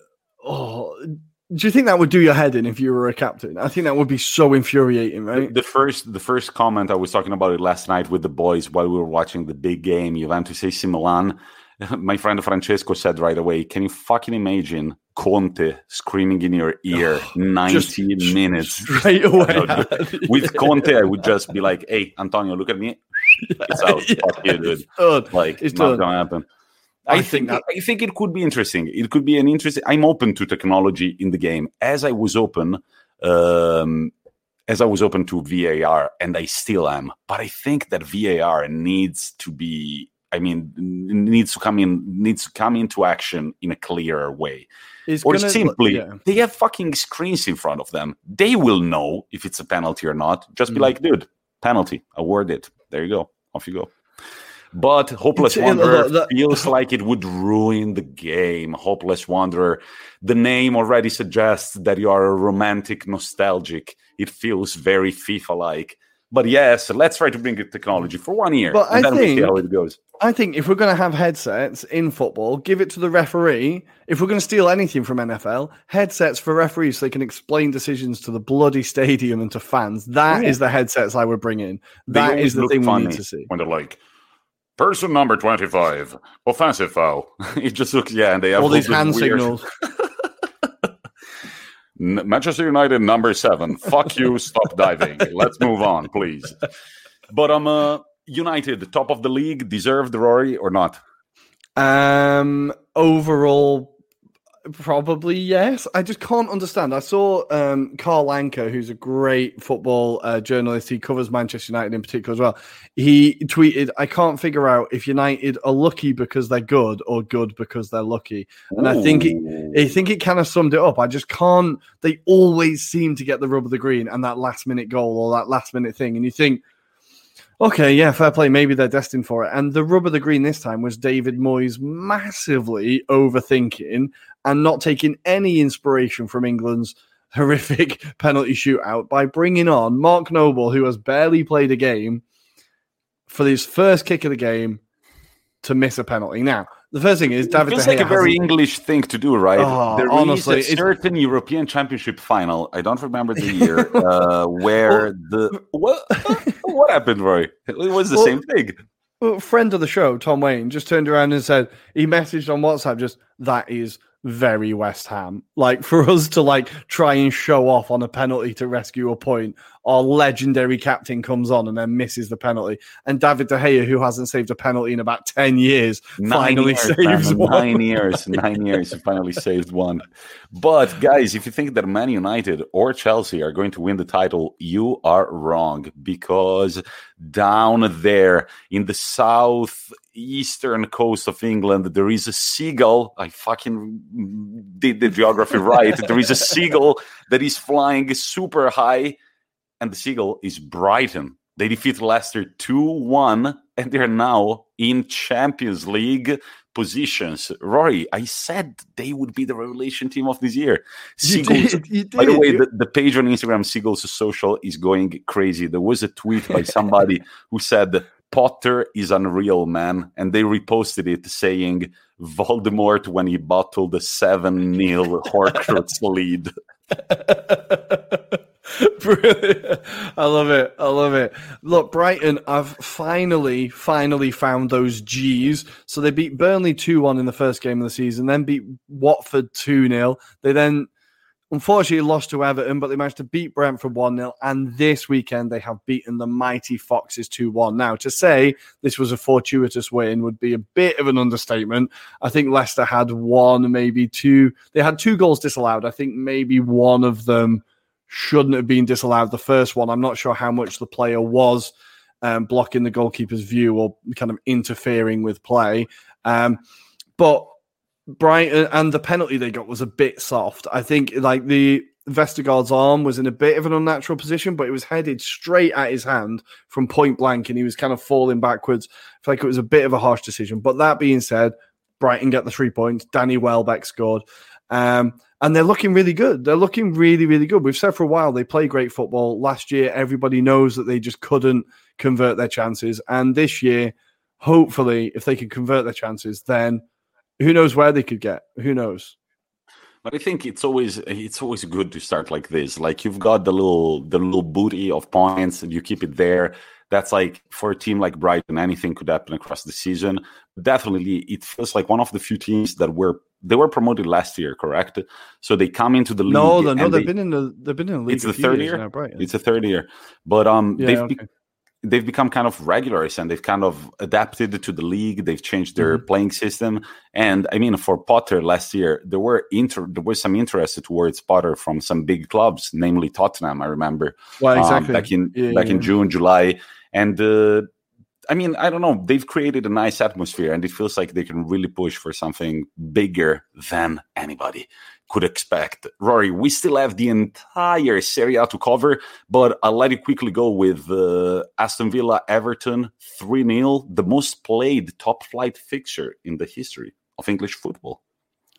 Oh, do you think that would do your head in if you were a captain? I think that would be so infuriating, right? The, the, first, the first comment I was talking about it last night with the boys while we were watching the big game, Juventus AC Milan. My friend Francesco said right away, "Can you fucking imagine Conte screaming in your ear ninety minutes straight away?" with Conte, I would just be like, "Hey, Antonio, look at me. It's out. yeah. Fuck you, dude. Like, it's not gonna happen." I, think, that- I think it could be interesting. It could be an interesting. I'm open to technology in the game, as I was open, um, as I was open to VAR, and I still am. But I think that VAR needs to be. I mean, needs to come in, needs to come into action in a clearer way. It's or gonna, simply, yeah. they have fucking screens in front of them. They will know if it's a penalty or not. Just be mm. like, dude, penalty, award it. There you go. Off you go. But Hopeless it's, uh, Wanderer the, feels like it would ruin the game. Hopeless Wanderer. The name already suggests that you are a romantic, nostalgic. It feels very FIFA like. But yes, let's try to bring it technology for one year. But I think, we see how it goes. I think if we're going to have headsets in football, give it to the referee. If we're going to steal anything from NFL, headsets for referees so they can explain decisions to the bloody stadium and to fans. That oh, yeah. is the headsets I would bring in. That is the thing we need to see. When they're like, Person number 25, offensive foul. it just looks, yeah, and they have all these hand weird... signals. Manchester United number seven. Fuck you, stop diving. Let's move on, please. But I'm um, uh, United, top of the league, deserved Rory or not? Um, overall, Probably yes. I just can't understand. I saw um, Carl Anka, who's a great football uh, journalist. He covers Manchester United in particular as well. He tweeted, "I can't figure out if United are lucky because they're good or good because they're lucky." And Ooh. I think it, I think it kind of summed it up. I just can't. They always seem to get the rub of the green and that last minute goal or that last minute thing, and you think Okay, yeah, fair play. Maybe they're destined for it. And the rub of the green this time was David Moyes massively overthinking and not taking any inspiration from England's horrific penalty shootout by bringing on Mark Noble, who has barely played a game, for his first kick of the game to miss a penalty. Now, the first thing is David. It feels like a very English thing to do, right? Oh, there honestly, is a it's- certain European Championship final. I don't remember the year uh, where the what what happened, Roy? It was the Well- same thing. Well, friend of the show, Tom Wayne, just turned around and said he messaged on WhatsApp just that is very West Ham. Like for us to like try and show off on a penalty to rescue a point, our legendary captain comes on and then misses the penalty. And David De Gea, who hasn't saved a penalty in about 10 years, Nine finally years, saves man, one. Nine years, nine years, he finally saved one. But guys, if you think that Man United or Chelsea are going to win the title, you are wrong because down there in the southeastern coast of England, there is a seagull. I fucking did the geography right. There is a seagull that is flying super high, and the seagull is Brighton. They defeated Leicester 2 1, and they're now in Champions League positions. Rory, I said they would be the revelation team of this year. You Seagulls did, you by the way, the, the page on Instagram, Seagulls Social, is going crazy. There was a tweet by somebody who said, Potter is unreal, man. And they reposted it saying, Voldemort when he bottled a 7 0 Horcrux lead. Brilliant. I love it. I love it. Look, Brighton have finally, finally found those G's. So they beat Burnley 2 1 in the first game of the season, then beat Watford 2 0. They then unfortunately lost to Everton, but they managed to beat Brentford 1 0. And this weekend they have beaten the mighty Foxes 2 1. Now, to say this was a fortuitous win would be a bit of an understatement. I think Leicester had one, maybe two. They had two goals disallowed. I think maybe one of them shouldn't have been disallowed. The first one, I'm not sure how much the player was um, blocking the goalkeeper's view or kind of interfering with play. Um, but Brighton and the penalty they got was a bit soft. I think like the Vestergaard's arm was in a bit of an unnatural position, but it was headed straight at his hand from point blank, and he was kind of falling backwards. I feel like it was a bit of a harsh decision. But that being said, Brighton get the three points. Danny Welbeck scored. Um, and they're looking really good. They're looking really, really good. We've said for a while they play great football. Last year, everybody knows that they just couldn't convert their chances. And this year, hopefully, if they can convert their chances, then who knows where they could get? Who knows? But I think it's always it's always good to start like this. Like you've got the little the little booty of points and you keep it there. That's like for a team like Brighton, anything could happen across the season. Definitely, it feels like one of the few teams that were they were promoted last year, correct? So they come into the league. No, no, no. They've they- been in the they've been in the league. It's a the third year? now, Brighton. It's a third year, but um, yeah, they've be- they've become kind of regulars and they've kind of adapted to the league. They've changed their Mm-hmm. playing system, and I mean, for Potter last year, there were inter there was some interest towards Potter from some big clubs, namely Tottenham. I remember well, um, exactly. back in Yeah, back in. June, July, and uh, I mean, I don't know. They've created a nice atmosphere, and it feels like they can really push for something bigger than anybody could expect. Rory, we still have the entire Serie A to cover, but I'll let you quickly go with uh, Aston Villa Everton 3 0, the most played top flight fixture in the history of English football.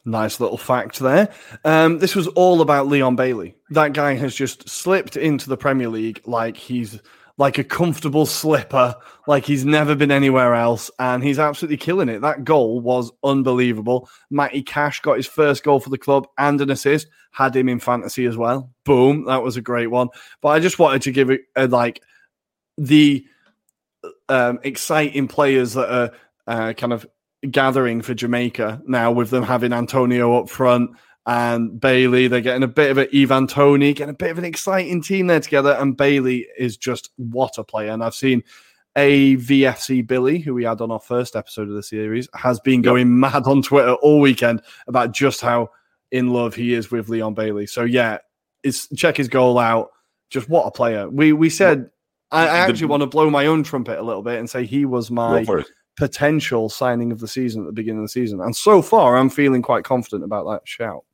Nice little fact there. Um, this was all about Leon Bailey. That guy has just slipped into the Premier League like he's like a comfortable slipper, like he's never been anywhere else, and he's absolutely killing it. That goal was unbelievable. Matty Cash got his first goal for the club and an assist. Had him in fantasy as well. Boom, that was a great one. But I just wanted to give it uh, like the um, exciting players that are uh, kind of gathering for Jamaica now with them having Antonio up front and Bailey. They're getting a bit of an Ivan Toney, getting a bit of an exciting team there together. And Bailey is just what a player. And I've seen AVFC Billy, who we had on our first episode of the series, has been going mad on Twitter all weekend about just how in love he is with Leon Bailey. So yeah, it's check his goal out. Just what a player. We we said I, I The- actually want to blow my own trumpet a little bit and say he was my Go for it. potential signing of the season at the beginning of the season. And so far, I'm feeling quite confident about that shout.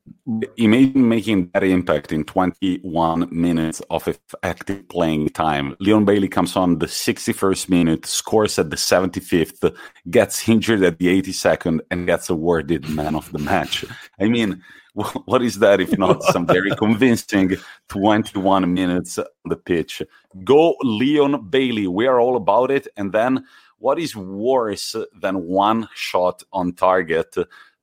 Imagine making that impact in 21 minutes of effective playing time. Leon Bailey comes on the 61st minute, scores at the 75th, gets injured at the 82nd, and gets awarded man of the match. I mean, what is that if not some very convincing 21 minutes on the pitch? Go Leon Bailey. We are all about it. And then what is worse than one shot on target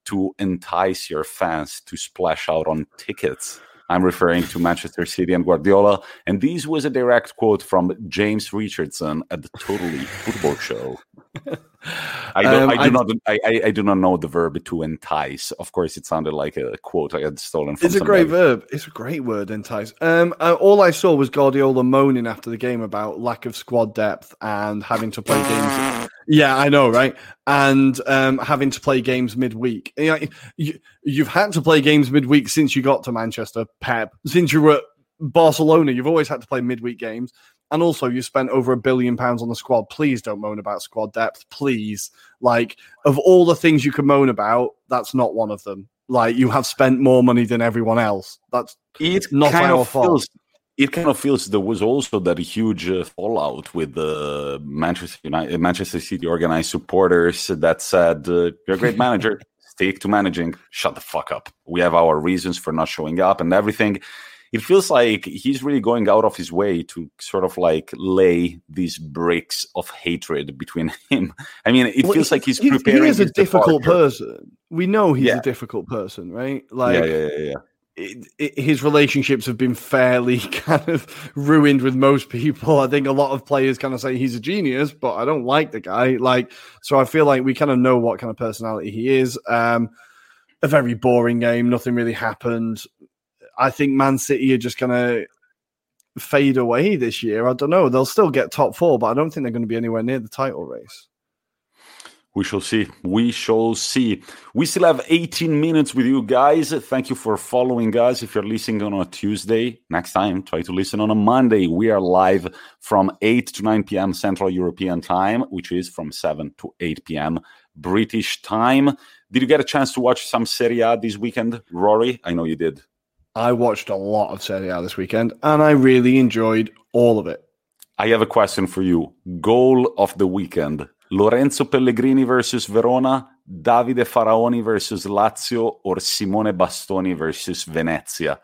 to entice your fans to splash out on tickets? I'm referring to Manchester City and Guardiola. And this was a direct quote from James Richardson at the Totally Football Show. I, um, I, do I, not. I, I, do not know the verb to entice. Of course, it sounded like a quote I had stolen. from It's a great verb. It's a great word, entice. Um, uh, all I saw was Guardiola moaning after the game about lack of squad depth and having to play games. Yeah, I know, right? And um, having to play games midweek. You, know, you, you've had to play games midweek since you got to Manchester, Pep. Since you were at Barcelona, you've always had to play midweek games. And also, you spent over a billion pounds on the squad. Please don't moan about squad depth. Please. Like, of all the things you can moan about, that's not one of them. Like, you have spent more money than everyone else. That's it not our fault. It kind of feels there was also that huge uh, fallout with the Manchester United, Manchester City organized supporters that said, uh, "You're a great manager. Stick to managing. Shut the fuck up. We have our reasons for not showing up and everything." It feels like he's really going out of his way to sort of like lay these bricks of hatred between him. I mean, it well, feels like he's preparing. He is a difficult departure. person. We know he's yeah. a difficult person, right? Like, yeah, yeah, yeah. yeah. It, it, his relationships have been fairly kind of ruined with most people. I think a lot of players kind of say he's a genius, but I don't like the guy. Like, so I feel like we kind of know what kind of personality he is. Um, a very boring game. Nothing really happened. I think Man City are just going to fade away this year. I don't know. They'll still get top four, but I don't think they're going to be anywhere near the title race. We shall see. We shall see. We still have 18 minutes with you guys. Thank you for following us. If you're listening on a Tuesday, next time, try to listen on a Monday. We are live from 8 to 9 p.m. Central European time, which is from 7 to 8 p.m. British time. Did you get a chance to watch some Serie A this weekend, Rory? I know you did. I watched a lot of Serie A this weekend and I really enjoyed all of it. I have a question for you. Goal of the weekend Lorenzo Pellegrini versus Verona, Davide Faraoni versus Lazio, or Simone Bastoni versus Venezia?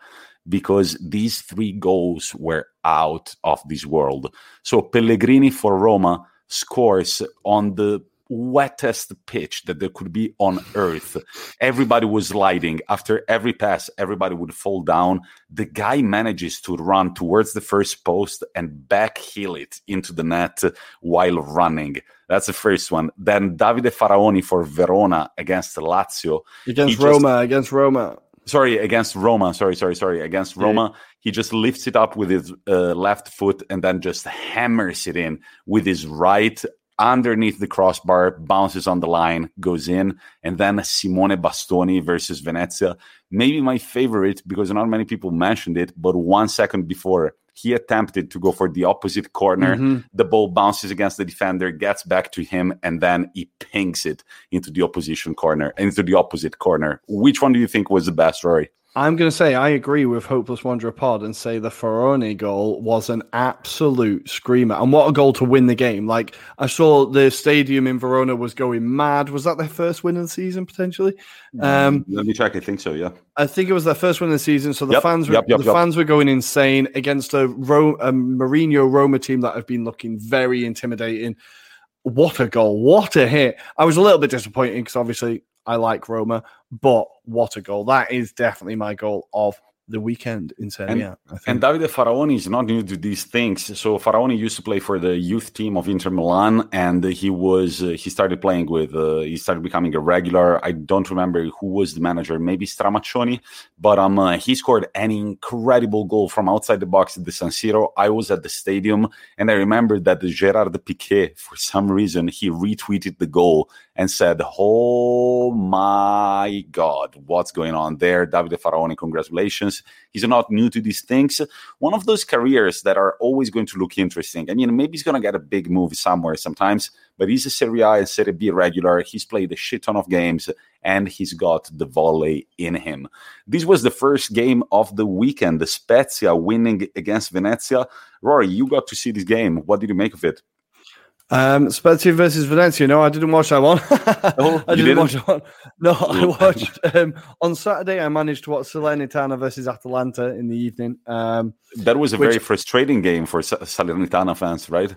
Because these three goals were out of this world. So Pellegrini for Roma scores on the wettest pitch that there could be on earth. Everybody was sliding. After every pass, everybody would fall down. The guy manages to run towards the first post and back heel it into the net while running. That's the first one. Then Davide Faraoni for Verona against Lazio. Against Roma, just, against Roma. Sorry, against Roma. Sorry, sorry, sorry. Against Roma, yeah. he just lifts it up with his uh, left foot and then just hammers it in with his right underneath the crossbar, bounces on the line, goes in, and then Simone Bastoni versus Venezia. Maybe my favorite because not many people mentioned it, but one second before he attempted to go for the opposite corner. Mm-hmm. The ball bounces against the defender, gets back to him, and then he pings it into the opposition corner, into the opposite corner. Which one do you think was the best, Rory? I'm going to say I agree with Hopeless Wanderer Pod and say the Faraoni goal was an absolute screamer. And what a goal to win the game. Like, I saw the stadium in Verona was going mad. Was that their first win of the season, potentially? Mm, um, Let me check. I think so, yeah. I think it was their first win of the season. So the yep, fans were, yep, yep, the fans were going insane against a, Ro- a Mourinho Roma team that have been looking very intimidating. What a goal. What a hit. I was a little bit disappointed because obviously I like Roma, but what a goal. That is definitely my goal of the weekend in Serie A. And, and Davide Faraoni is not new to these things. So Faraoni used to play for the youth team of Inter Milan, and he was uh, he started playing with uh, he started becoming a regular. I don't remember who was the manager, maybe Stramaccioni, but um uh, he scored an incredible goal from outside the box at the San Siro. I was at the stadium, and I remember that Gerard Piqué, for some reason, he retweeted the goal and said, Oh my God, what's going on there? Davide Faraoni, congratulations. He's not new to these things. One of those careers that are always going to look interesting. I mean, maybe he's going to get a big move somewhere sometimes, but he's a Serie A and Serie B regular. He's played a shit ton of games and he's got the volley in him. This was the first game of the weekend, the Spezia winning against Venezia. Rory, you got to see this game. What did you make of it? Um, Spezia versus Valencia. No, I didn't watch that one. oh, I didn't, didn't, watch that one. No, I watched um, on Saturday. I managed to watch Salernitana versus Atalanta in the evening. Um, that was a which, very frustrating game for Salernitana fans, right?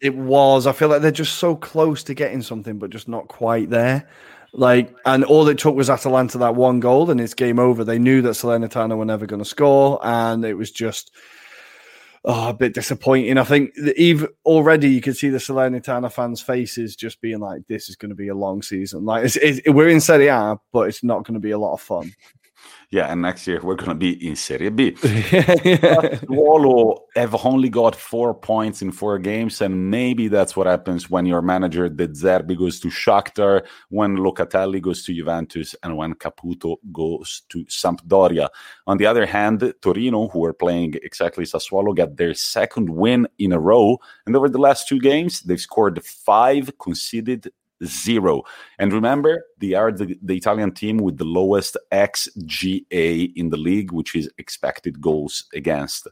It was. I feel like they're just so close to getting something, but just not quite there. Like, and all it took was Atalanta that one goal, and it's game over. They knew that Salernitana were never going to score, and it was just oh, a bit disappointing. I think even already you can see the Salernitana fans' faces just being like, "This is going to be a long season. Like, it's, it's, we're in Serie A, but it's not going to be a lot of fun." Yeah, and next year we're going to be in Serie B. Sassuolo have only got four points in four games, and maybe that's what happens when your manager De Zerbi goes to Shakhtar, when Locatelli goes to Juventus, and when Caputo goes to Sampdoria. On the other hand, Torino, who are playing exactly Sassuolo, got their second win in a row, and over the last two games, they've scored five, conceded zero. And remember, they are the, the, Italian team with the lowest XGA in the league, which is expected goals against.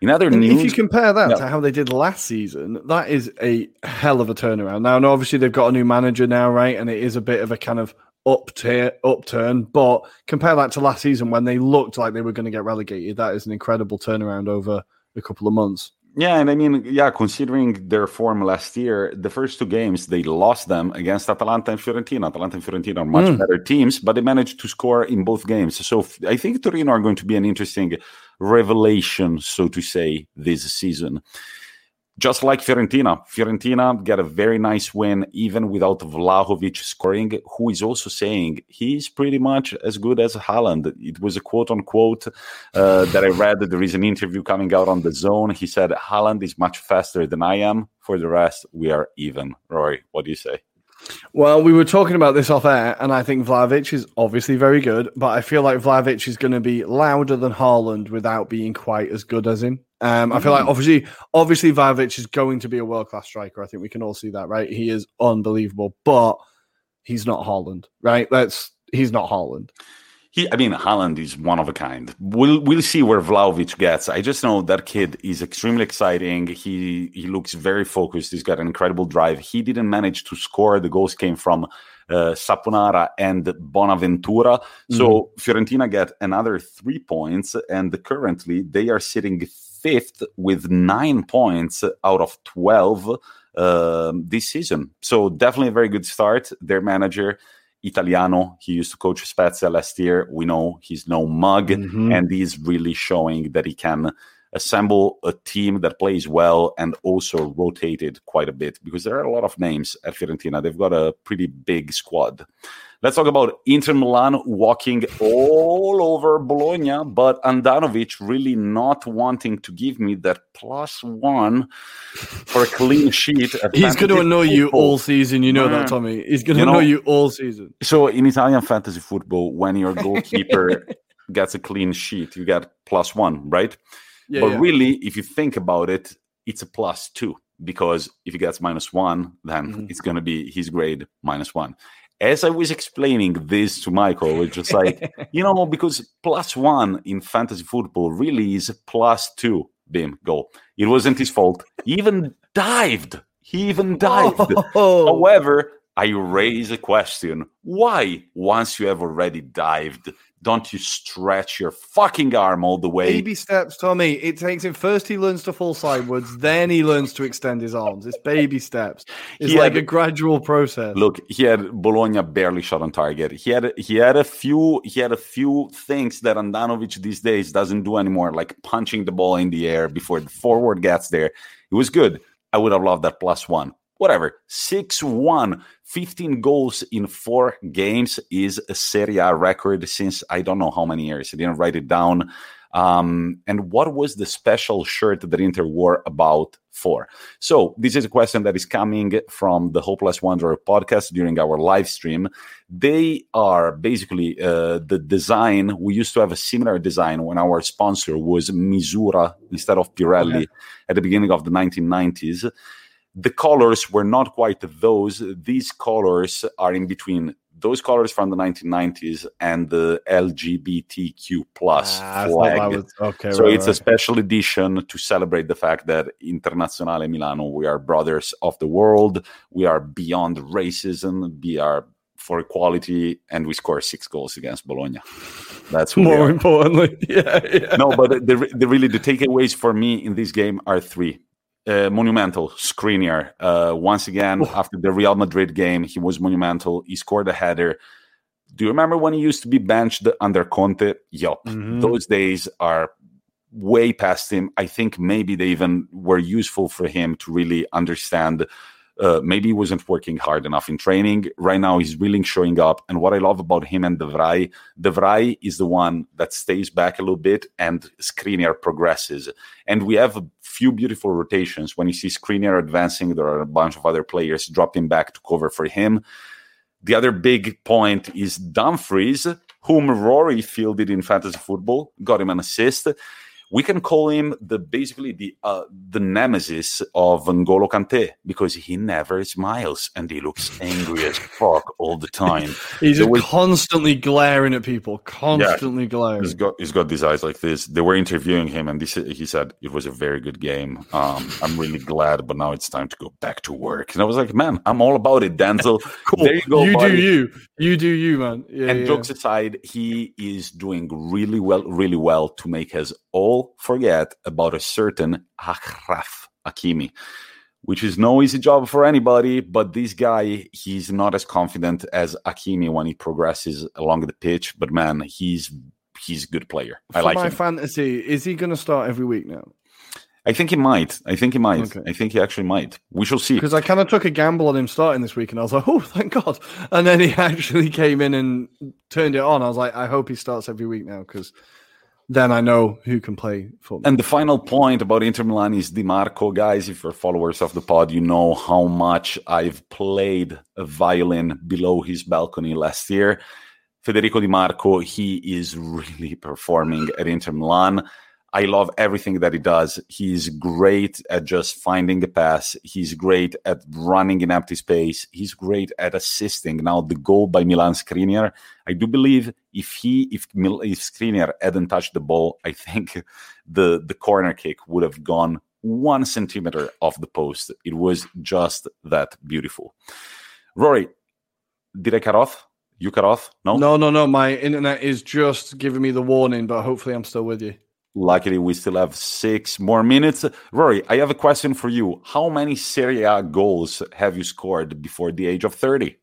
In other and news, if you compare that yeah. to how they did last season, that is a hell of a turnaround. Now, obviously they've got a new manager now, right? And it is a bit of a kind of up tier, upturn. But compare that to last season when they looked like they were going to get relegated. That is an incredible turnaround over a couple of months. Yeah, and I mean, yeah, considering their form last year, the first two games they lost them against Atalanta and Fiorentina. Atalanta and Fiorentina are much mm. better teams, but they managed to score in both games. So I think Torino are going to be an interesting revelation, so to say, this season just like Fiorentina. Fiorentina get a very nice win, even without Vlahovic scoring, who is also saying he's pretty much as good as Haaland. It was a quote unquote uh, that I read. There is an interview coming out on the zone. He said, Haaland is much faster than I am. For the rest, we are even. Rory, what do you say? Well, we were talking about this off air, and I think Vlahovic is obviously very good, but I feel like Vlahovic is going to be louder than Haaland without being quite as good as him. Um, I feel like mm. obviously, obviously, Vlahovic is going to be a world class striker. I think we can all see that, right? He is unbelievable, but he's not Haaland, right? That's he's not Haaland. He, I mean, Haaland is one of a kind. We'll we'll see where Vlahovic gets. I just know that kid is extremely exciting. He he looks very focused. He's got an incredible drive. He didn't manage to score. The goals came from uh, Saponara and Bonaventura. So mm-hmm. Fiorentina get another three points, and currently they are sitting fifth with nine points out of 12 uh, this season. So definitely a very good start. Their manager, Italiano, he used to coach Spezia last year. We know he's no mug, mm-hmm. and he's really showing that he can assemble a team that plays well and also rotated quite a bit because there are a lot of names at Fiorentina. They've got a pretty big squad. Let's talk about Inter Milan walking all over Bologna, but Handanovic really not wanting to give me that plus one for a clean sheet. He's going to annoy football. you all season. You know that, Tommy. He's going to you know, annoy you all season. So in Italian fantasy football, when your goalkeeper gets a clean sheet, you get plus one, right? Yeah, but yeah. really, if you think about it, it's a plus two because if he gets minus one, then mm-hmm. it's going to be his grade minus one as I was explaining this to Michael, it's just like, you know, because plus one in fantasy football really is plus two. Bim, go. It wasn't his fault. He even dived. He even dived. Oh. However, I raise a question. Why, once you have already dived, don't you stretch your fucking arm all the way? Baby steps, Tommy. It takes him first. He learns to fall sideways, then he learns to extend his arms. It's baby steps. It's he like had, a gradual process. Look, he had Bologna barely shot on target. He had he had a few he had a few things that Handanovic these days doesn't do anymore, like punching the ball in the air before the forward gets there. It was good. I would have loved that plus one whatever 6-1 15 goals in four games is a serie a record since i don't know how many years i didn't write it down Um, and what was the special shirt that Inter wore about for? So this is a question that is coming from the Hopeless Wanderer podcast during our live stream. They are basically uh, the design. We used to have a similar design when our sponsor was Misura instead of Pirelli okay. at the beginning of the 1990s. The colors were not quite those. These colors are in between those colors from the 1990s and the LGBTQ plus ah, flag. Was, okay, so right, it's right. a special edition to celebrate the fact that Internazionale Milano, we are brothers of the world. We are beyond racism. We are for equality, and we score six goals against Bologna. That's more importantly. Yeah, yeah. No, but the, the really the takeaways for me in this game are three uh, monumental Skriniar. Uh, once again, Ooh. after the Real Madrid game, he was monumental. He scored a header. Do you remember when he used to be benched under Conte? Yup. Mm-hmm. Those days are way past him. I think maybe they even were useful for him to really understand uh, maybe he wasn't working hard enough in training. Right now, he's really showing up. And what I love about him and De Vrij, De Vrij is the one that stays back a little bit and Skriniar progresses. And we have a few beautiful rotations. When you see Skriniar advancing, there are a bunch of other players dropping back to cover for him. The other big point is Dumfries, whom Rory fielded in fantasy football, got him an assist we can call him the basically the uh, the nemesis of N'Golo Kante because he never smiles and he looks angry as fuck all the time. He's was, constantly glaring at people, constantly yeah, glaring. He's got he's got these eyes like this. They were interviewing him and he, he said it was a very good game. Um, I'm really glad, but now it's time to go back to work. And I was like, man, I'm all about it, Denzel. cool. There you go. You buddy. do you. You do you, man. Yeah, and yeah. jokes aside, he is doing really well, really well to make us all forget about a certain Achraf Hakimi, which is no easy job for anybody. But this guy, he's not as confident as Hakimi when he progresses along the pitch. But man, he's he's a good player. I like my him. fantasy. Is he going to start every week now? I think he might. I think he might. Okay. I think he actually might. We shall see. Because I kind of took a gamble on him starting this week, and I was like, "Oh, thank God!" And then he actually came in and turned it on. I was like, "I hope he starts every week now," because then I know who can play for me. And the final point about Inter Milan is Dimarco, guys. If you're followers of the pod, you know how much I've played a violin below his balcony last year. Federico Dimarco, he is really performing at Inter Milan. I love everything that he does. He's great at just finding a pass. He's great at running in empty space. He's great at assisting. Now, the goal by Milan Skriniar, I do believe if he, if, if Skriniar hadn't touched the ball, I think the, the corner kick would have gone one centimeter off the post. It was just that beautiful. Rory, did I cut off? You cut off? No? No, no, no. My internet is just giving me the warning, but hopefully I'm still with you. Luckily, we still have six more minutes. Rory, I have a question for you. How many Serie A goals have you scored before the age of 30?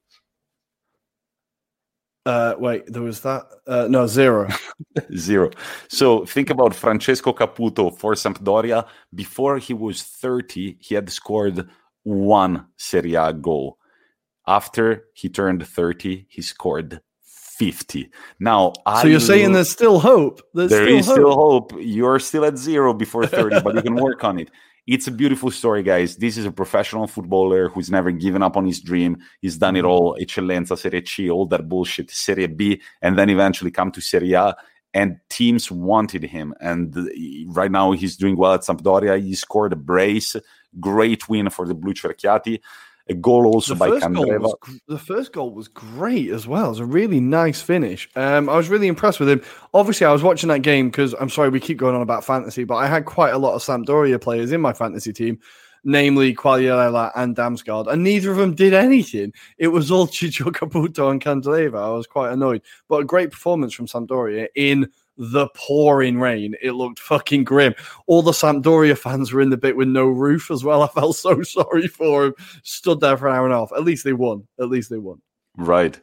Uh, wait, there was that? Uh, no, zero. zero. So think about Francesco Caputo for Sampdoria. Before he was 30, he had scored one Serie A goal. After he turned 30, he scored 50. Now, so I you're saying there's still hope. There's there still is hope. still hope. You're still at zero before 30, but you can work on it. It's a beautiful story, guys. This is a professional footballer who's never given up on his dream. He's done it mm-hmm. all, Eccellenza, Serie C, all that bullshit, Serie B, and then eventually come to Serie A. And teams wanted him. And right now he's doing well at Sampdoria. He scored a brace. Great win for the Blucerchiati a goal also the by Candreva. Was, the first goal was great as well. It was a really nice finish. Um, I was really impressed with him. Obviously, I was watching that game because I'm sorry we keep going on about fantasy, but I had quite a lot of Sampdoria players in my fantasy team, namely Quagliarella and Damsgaard, and neither of them did anything. It was all Ciccio Caputo and Candreva. I was quite annoyed, but a great performance from Sampdoria in the pouring rain. It looked fucking grim. All the Sampdoria fans were in the bit with no roof as well. I felt so sorry for them. Stood there for an hour and a half. At least they won. At least they won. Right.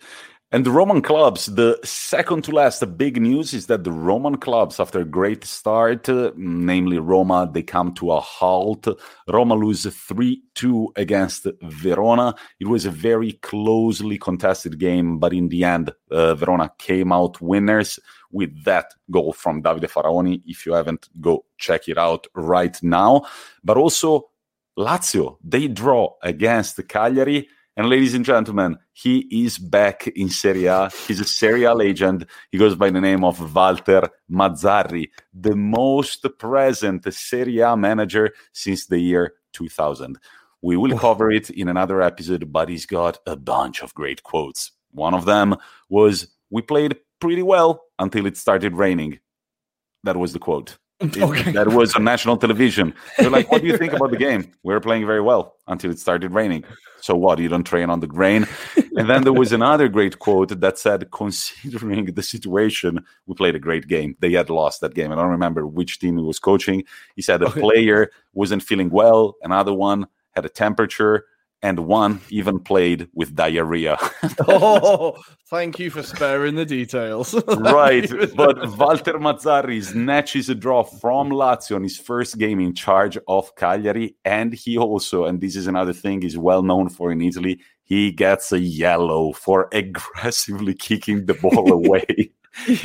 And the Roman clubs, the second to last the big news is that the Roman clubs, after a great start, uh, namely Roma, they come to a halt. Roma lose 3 2 against Verona. It was a very closely contested game, but in the end, uh, Verona came out winners with that goal from Davide Faraoni. If you haven't, go check it out right now. But also, Lazio, they draw against Cagliari and ladies and gentlemen, he is back in Serie A. He's a Serie A legend. He goes by the name of Walter Mazzarri, the most present Serie A manager since the year 2000. We will cover it in another episode, but he's got a bunch of great quotes. One of them was, We played pretty well until it started raining. That was the quote. Okay. that was on national television. They're like, "What do you think about the game? We were playing very well until it started raining. So what? You don't train on the grain." And then there was another great quote that said, "Considering the situation, we played a great game. They had lost that game. I don't remember which team he was coaching. He said a player wasn't feeling well. Another one had a temperature." And one even played with diarrhea. oh, thank you for sparing the details. right, but Walter Mazzarri snatches a draw from Lazio on his first game in charge of Cagliari, and he also, and this is another thing he's well known for in Italy, he gets a yellow for aggressively kicking the ball away.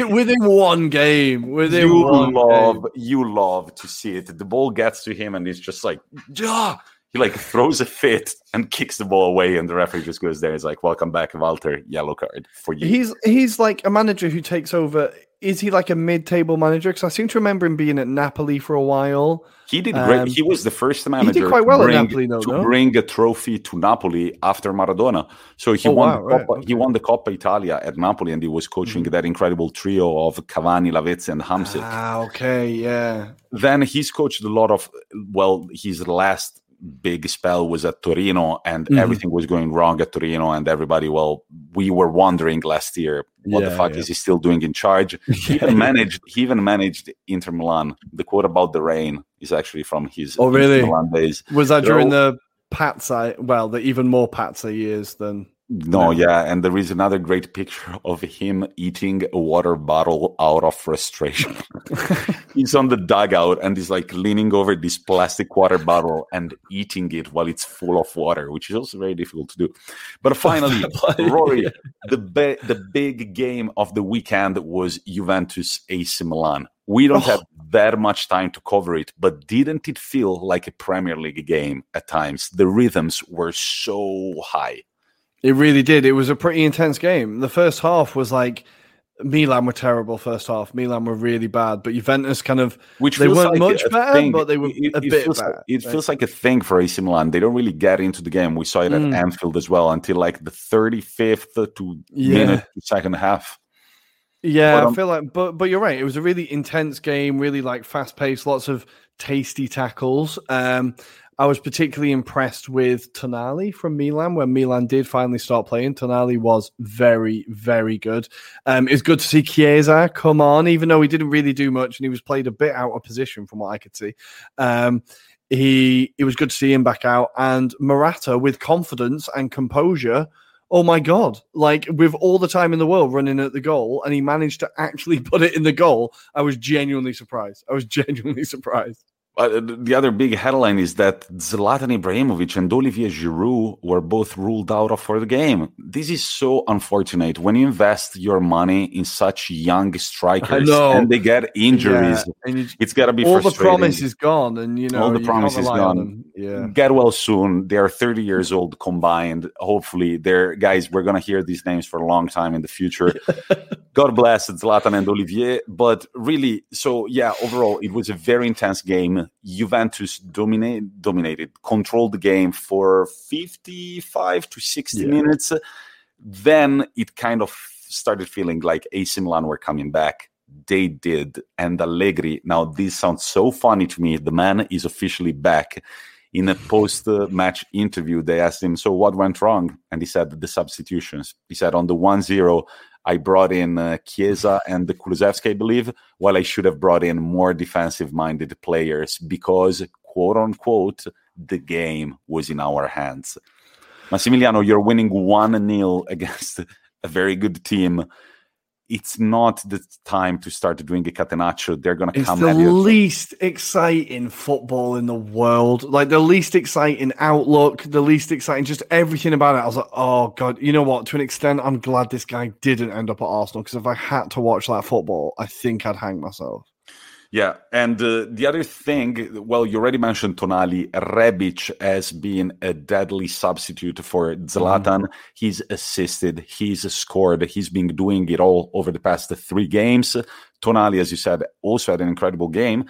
within one game, within you one love, game. you love to see it. The ball gets to him, and he's just like, yeah he like throws a fit and kicks the ball away, and the referee just goes there. He's like, "Welcome back, Walter. Yellow card for you." He's he's like a manager who takes over. Is he like a mid-table manager? Because I seem to remember him being at Napoli for a while. He did great. Um, he was the first manager he did quite well bring, at Napoli, though, to no? bring a trophy to Napoli after Maradona. So he oh, won. Wow, Coppa, right, okay. He won the Coppa Italia at Napoli, and he was coaching mm-hmm. that incredible trio of Cavani, Lavezzi, and Hamsik. Ah, okay, yeah. Then he's coached a lot of. Well, his last big spell was at Torino and mm-hmm. everything was going wrong at Torino and everybody well we were wondering last year what yeah, the fuck yeah. is he still doing in charge? He even managed he even managed Inter Milan. The quote about the rain is actually from his oh really? Milan days. Was that during the Pazza well the even more Pazza years than no, yeah, and there is another great picture of him eating a water bottle out of frustration. he's on the dugout and he's like leaning over this plastic water bottle and eating it while it's full of water, which is also very difficult to do. But finally, Rory, the be- the big game of the weekend was Juventus AC Milan. We don't oh. have that much time to cover it, but didn't it feel like a Premier League game at times? The rhythms were so high. It really did. It was a pretty intense game. The first half was like Milan were terrible first half. Milan were really bad, but Juventus kind of which they weren't like much better, thing. but they were it, a it bit feels better. It right? feels like a thing for AC Milan. They don't really get into the game. We saw it at mm. Anfield as well until like the 35th to yeah. minute to second half. Yeah, but, um, I feel like, but but you're right. It was a really intense game, really like fast paced, lots of tasty tackles. Um, I was particularly impressed with Tonali from Milan when Milan did finally start playing. Tonali was very, very good. Um, it's good to see Chiesa come on, even though he didn't really do much and he was played a bit out of position from what I could see. Um, he it was good to see him back out and Morata with confidence and composure. Oh my god! Like with all the time in the world running at the goal, and he managed to actually put it in the goal. I was genuinely surprised. I was genuinely surprised. Uh, the other big headline is that Zlatan Ibrahimovic and Olivier Giroud were both ruled out for the game. This is so unfortunate when you invest your money in such young strikers and they get injuries. Yeah. It's got to be all the promise is gone, and you know all the promise is gone. Yeah, get well soon. They are 30 years old combined. Hopefully, they're guys. We're gonna hear these names for a long time in the future. God bless Zlatan and Olivier. But really, so yeah, overall, it was a very intense game Juventus dominate, dominated, controlled the game for 55 to 60 yeah. minutes. Then it kind of started feeling like AC Milan were coming back. They did. And Allegri, now this sounds so funny to me. The man is officially back. In a post match interview, they asked him, So what went wrong? And he said, The substitutions. He said, On the 1 0, I brought in uh, Chiesa and Kulusevski, I believe, while I should have brought in more defensive minded players because, quote unquote, the game was in our hands. Massimiliano, you're winning 1 0 against a very good team. It's not the time to start doing a catenaccio. They're going to come the at you. least exciting football in the world. Like the least exciting outlook, the least exciting, just everything about it. I was like, oh god, you know what? To an extent, I'm glad this guy didn't end up at Arsenal because if I had to watch that football, I think I'd hang myself. Yeah, and uh, the other thing, well, you already mentioned Tonali. Rebic has been a deadly substitute for Zlatan. He's assisted, he's scored, he's been doing it all over the past three games. Tonali, as you said, also had an incredible game.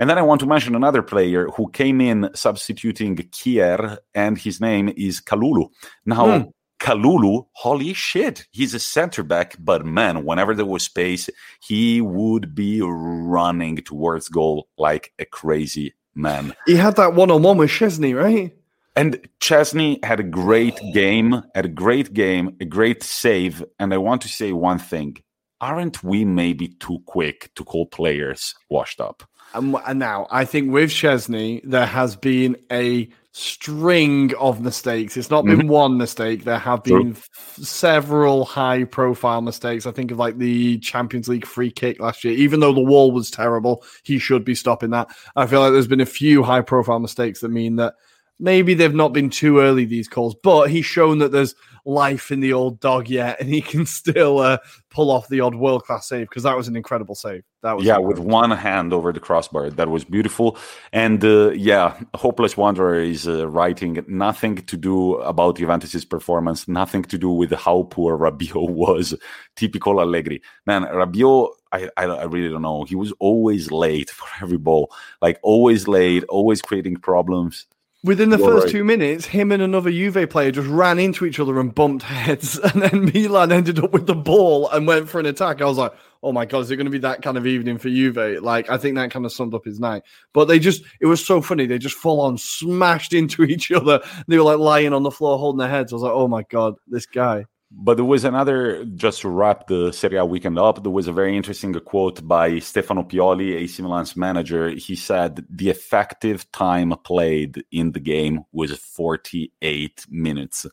And then I want to mention another player who came in substituting Kjaer, and his name is Kalulu. Now, Hmm. Kalulu, holy shit, he's a center back, but man, whenever there was space, he would be running towards goal like a crazy man. He had that one on one with Szczesny, right? And Szczesny had a great game, had a great game, a great save. And I want to say one thing aren't we maybe too quick to call players washed up? And, and now I think with Szczesny, there has been a string of mistakes. It's not been mm-hmm. one mistake. There have been f- several high profile mistakes. I think of like the Champions League free kick last year. Even though the wall was terrible, he should be stopping that. I feel like there's been a few high profile mistakes that mean that maybe they've not been too early these calls, but he's shown that there's life in the old dog yet, and he can still uh, pull off the odd world class save because that was an incredible save. That was yeah, with one hand over the crossbar. That was beautiful. And uh, yeah, Hopeless Wanderer is uh, writing nothing to do about Juventus's performance, nothing to do with how poor Rabiot was. Typical Allegri. Man, Rabiot, I, I, I really don't know. He was always late for every ball, like always late, always creating problems. Within the You're first right. two minutes, him and another Juve player just ran into each other and bumped heads, and then Milan ended up with the ball and went for an attack. I was like, "Oh my god, is it going to be that kind of evening for Juve?" Like, I think that kind of summed up his night. But they just—it was so funny. They just full on smashed into each other. They were like lying on the floor holding their heads. I was like, "Oh my god, this guy." But there was another, just to wrap the Serie A weekend up, there was a very interesting quote by Stefano Pioli, AC Milan's manager. He said the effective time played in the game was 48 minutes,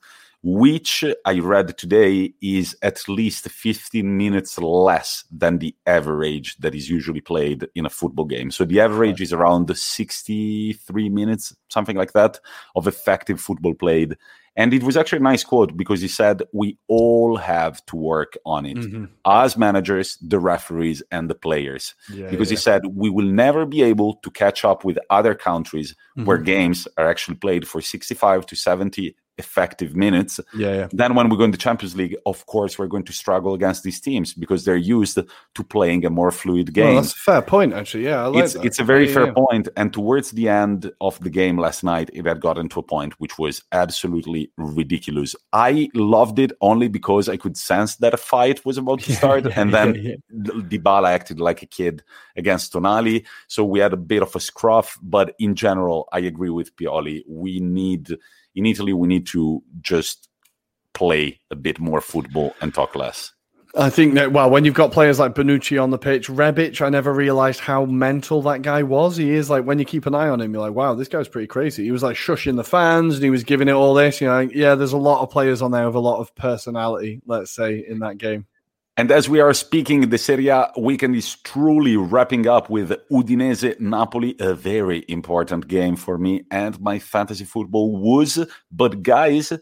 which I read today is at least 15 minutes less than the average that is usually played in a football game. So the average is around 63 minutes, something like that, of effective football played. And it was actually a nice quote because he said, We all have to work on it mm-hmm. as managers, the referees, and the players. Yeah, Because he said, We will never be able to catch up with other countries where mm-hmm. games are actually played for 65 to 70 effective minutes. yeah, yeah. Then, when we go in the Champions League, of course, we're going to struggle against these teams because they're used to playing a more fluid game Well, that's a fair point, actually. Yeah, I like it's that. it's a very Yeah, fair yeah. point. And towards the end of the game last night, it had gotten to a point which was absolutely ridiculous. I loved it only because I could sense that a fight was about to start, and then yeah, Dybala acted like a kid against Tonali, so we had a bit of a scruff. But in general, I agree with Pioli. We need in Italy, we need to just play a bit more football and talk less. I think that well, when you've got players like Bonucci on the pitch, Rebic, I never realized how mental that guy was. He is like when you keep an eye on him, you're like, wow, this guy's pretty crazy. He was like shushing the fans and he was giving it all this. You know, yeah, there's a lot of players on there with a lot of personality, let's say, in that game. And as we are speaking, the Serie A weekend is truly wrapping up with Udinese Napoli, a very important game for me and my fantasy football was. But guys,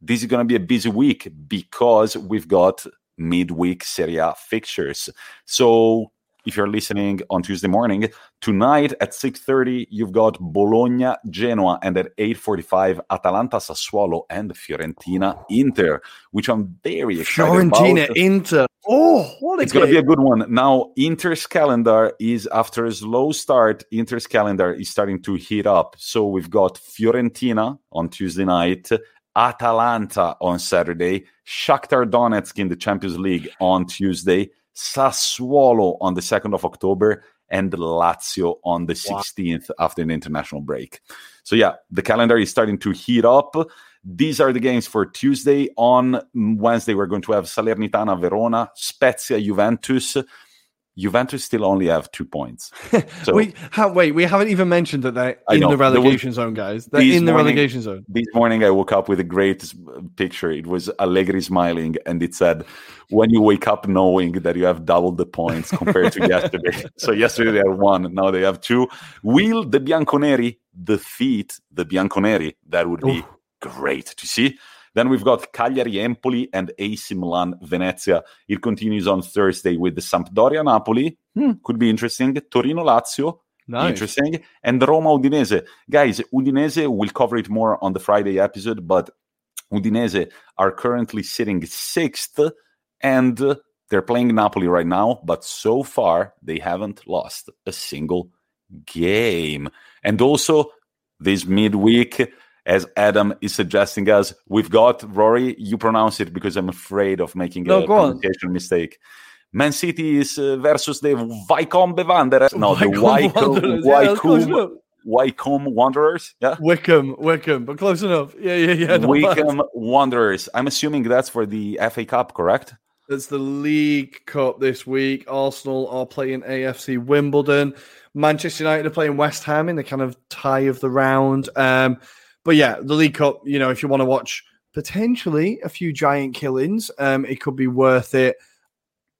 this is going to be a busy week because we've got midweek Serie A fixtures. So if you're listening on Tuesday morning, tonight at 6.30, you've got Bologna, Genoa, and at 8.45, Atalanta, Sassuolo, and Fiorentina, Inter, which I'm very excited about. Fiorentina, about. Inter. Oh, what It's going to be a good one. Now, Inter's calendar is after a slow start. Inter's calendar is starting to heat up. So we've got Fiorentina on Tuesday night, Atalanta on Saturday, Shakhtar Donetsk in the Champions League on Tuesday, Sassuolo on the 2nd of October, and Lazio on the 16th after an international break. So yeah, the calendar is starting to heat up. These are the games for Tuesday. On Wednesday, we're going to have Salernitana, Verona, Spezia, Juventus. Juventus still only have two points. So we ha- wait, we haven't even mentioned that they're in the relegation was, zone, guys. They're in the morning, relegation zone. This morning, I woke up with a great picture. It was Allegri smiling, and it said, "When you wake up knowing that you have doubled the points compared to yesterday." So yesterday they had one, now they have two. Will the Bianconeri defeat the Bianconeri? That would be Ooh. great to see. Then we've got Cagliari Empoli and AC Milan Venezia. It continues on Thursday with the Sampdoria Napoli. Hmm, could be interesting. Torino Lazio. Nice. Interesting. And Roma Udinese. Guys, Udinese, we'll cover it more on the Friday episode, but Udinese are currently sitting sixth and they're playing Napoli right now, but so far they haven't lost a single game. And also, this midweek, as Adam is suggesting us. We've got Ruairi. You pronounce it because I'm afraid of making no, a pronunciation on. mistake. Man City is uh, versus the Wycombe Wanderers. No, Wycombe the Wycombe, Wycombe, yeah, Wycombe Wanderers. Yeah, Wycombe, Wycombe, but close enough. Yeah, yeah, yeah. Wycombe bad. Wanderers. I'm assuming that's for the FA Cup, correct? It's the League Cup this week. Arsenal are playing AFC Wimbledon. Manchester United are playing West Ham in the kind of tie of the round. Um, but yeah, the League Cup, you know, if you want to watch potentially a few giant killings, um, it could be worth it.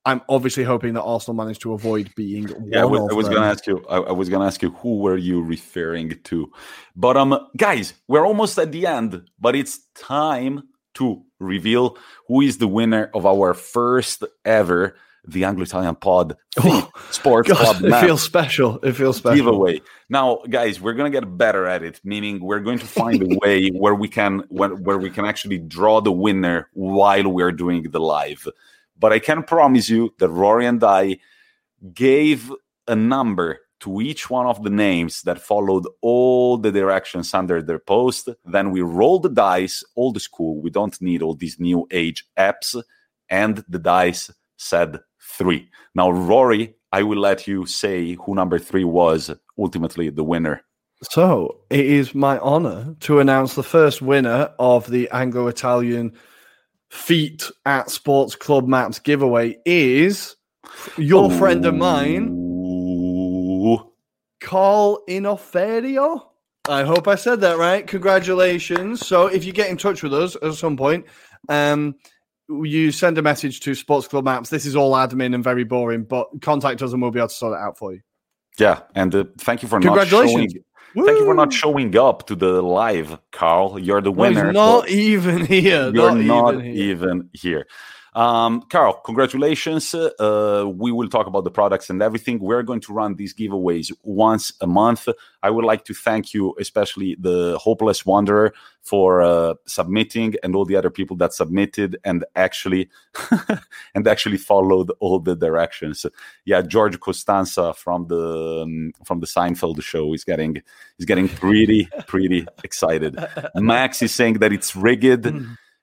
I'm obviously hoping that Arsenal managed to avoid being. Yeah, I was, was going to ask you. I, I was going to ask you who were you referring to, but um, guys, we're almost at the end, but it's time to reveal who is the winner of our first ever the Anglo Italian Pod oh, Sports God, Club. It feels special. It feels special. Giveaway. Now, guys, we're gonna get better at it. Meaning, we're going to find a way where we can where, where we can actually draw the winner while we're doing the live. But I can promise you that Ruairi and I gave a number to each one of the names that followed all the directions under their post. Then we roll the dice, old school. We don't need all these new age apps. And the dice said three. Now, Ruairi, I will let you say who number three was ultimately the winner. So it is my honor to announce the first winner of the Anglo Italian Feet at Sports Club Maps giveaway is your Ooh. friend of mine, Carl Inoferio. I hope I said that right. Congratulations. So if you get in touch with us at some point, um, you send a message to Sports Club Maps. This is all admin and very boring, but contact us and we'll be able to sort it out for you. Yeah, and uh, thank you for not showing. Woo! Thank you for not showing up to the live, Carl. You're the winner. No, not even here. You're not, not even, here. even here. Um, Carl, congratulations. Uh, we will talk about the products and everything. We're going to run these giveaways once a month. I would like to thank you, especially the Hopeless Wanderer, for uh, submitting, and all the other people that submitted and actually and actually followed all the directions. Yeah, George Costanza from the um, from the Seinfeld show is getting is getting pretty pretty excited. Max is saying that it's rigged.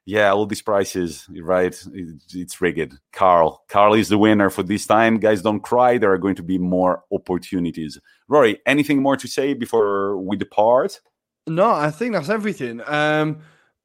Yeah, all these prices, right? it's rigged. Carl, Carl is the winner for this time. Guys, don't cry. There are going to be more opportunities. Ruairi, anything more to say before we depart? No, I think that's everything. Um,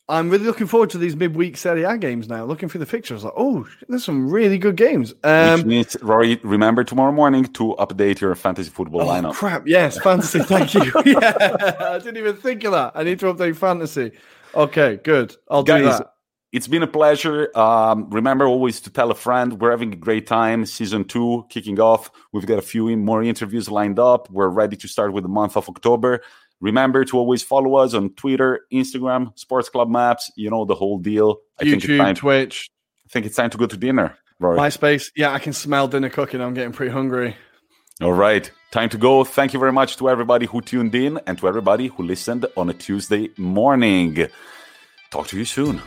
I'm really looking forward to these midweek Serie A games now. Looking through the fixtures, like, oh, there's some really good games. Um, Which means, Ruairi, remember tomorrow morning to update your fantasy football oh, lineup. Crap, yes, fantasy. thank you. yeah, I didn't even think of that. I need to update fantasy. Okay, good. I'll Guys, do that. It's been a pleasure. Um, remember always to tell a friend. We're having a great time. Season two kicking off. We've got a few more interviews lined up. We're ready to start with the month of October. Remember to always follow us on Twitter, Instagram, Sports Club Maps. You know the whole deal. I YouTube, time, Twitch. I think it's time to go to dinner. Ruairi. MySpace. Yeah, I can smell dinner cooking. I'm getting pretty hungry. All right, time to go. Thank you very much to everybody who tuned in and to everybody who listened on a Tuesday morning. Talk to you soon.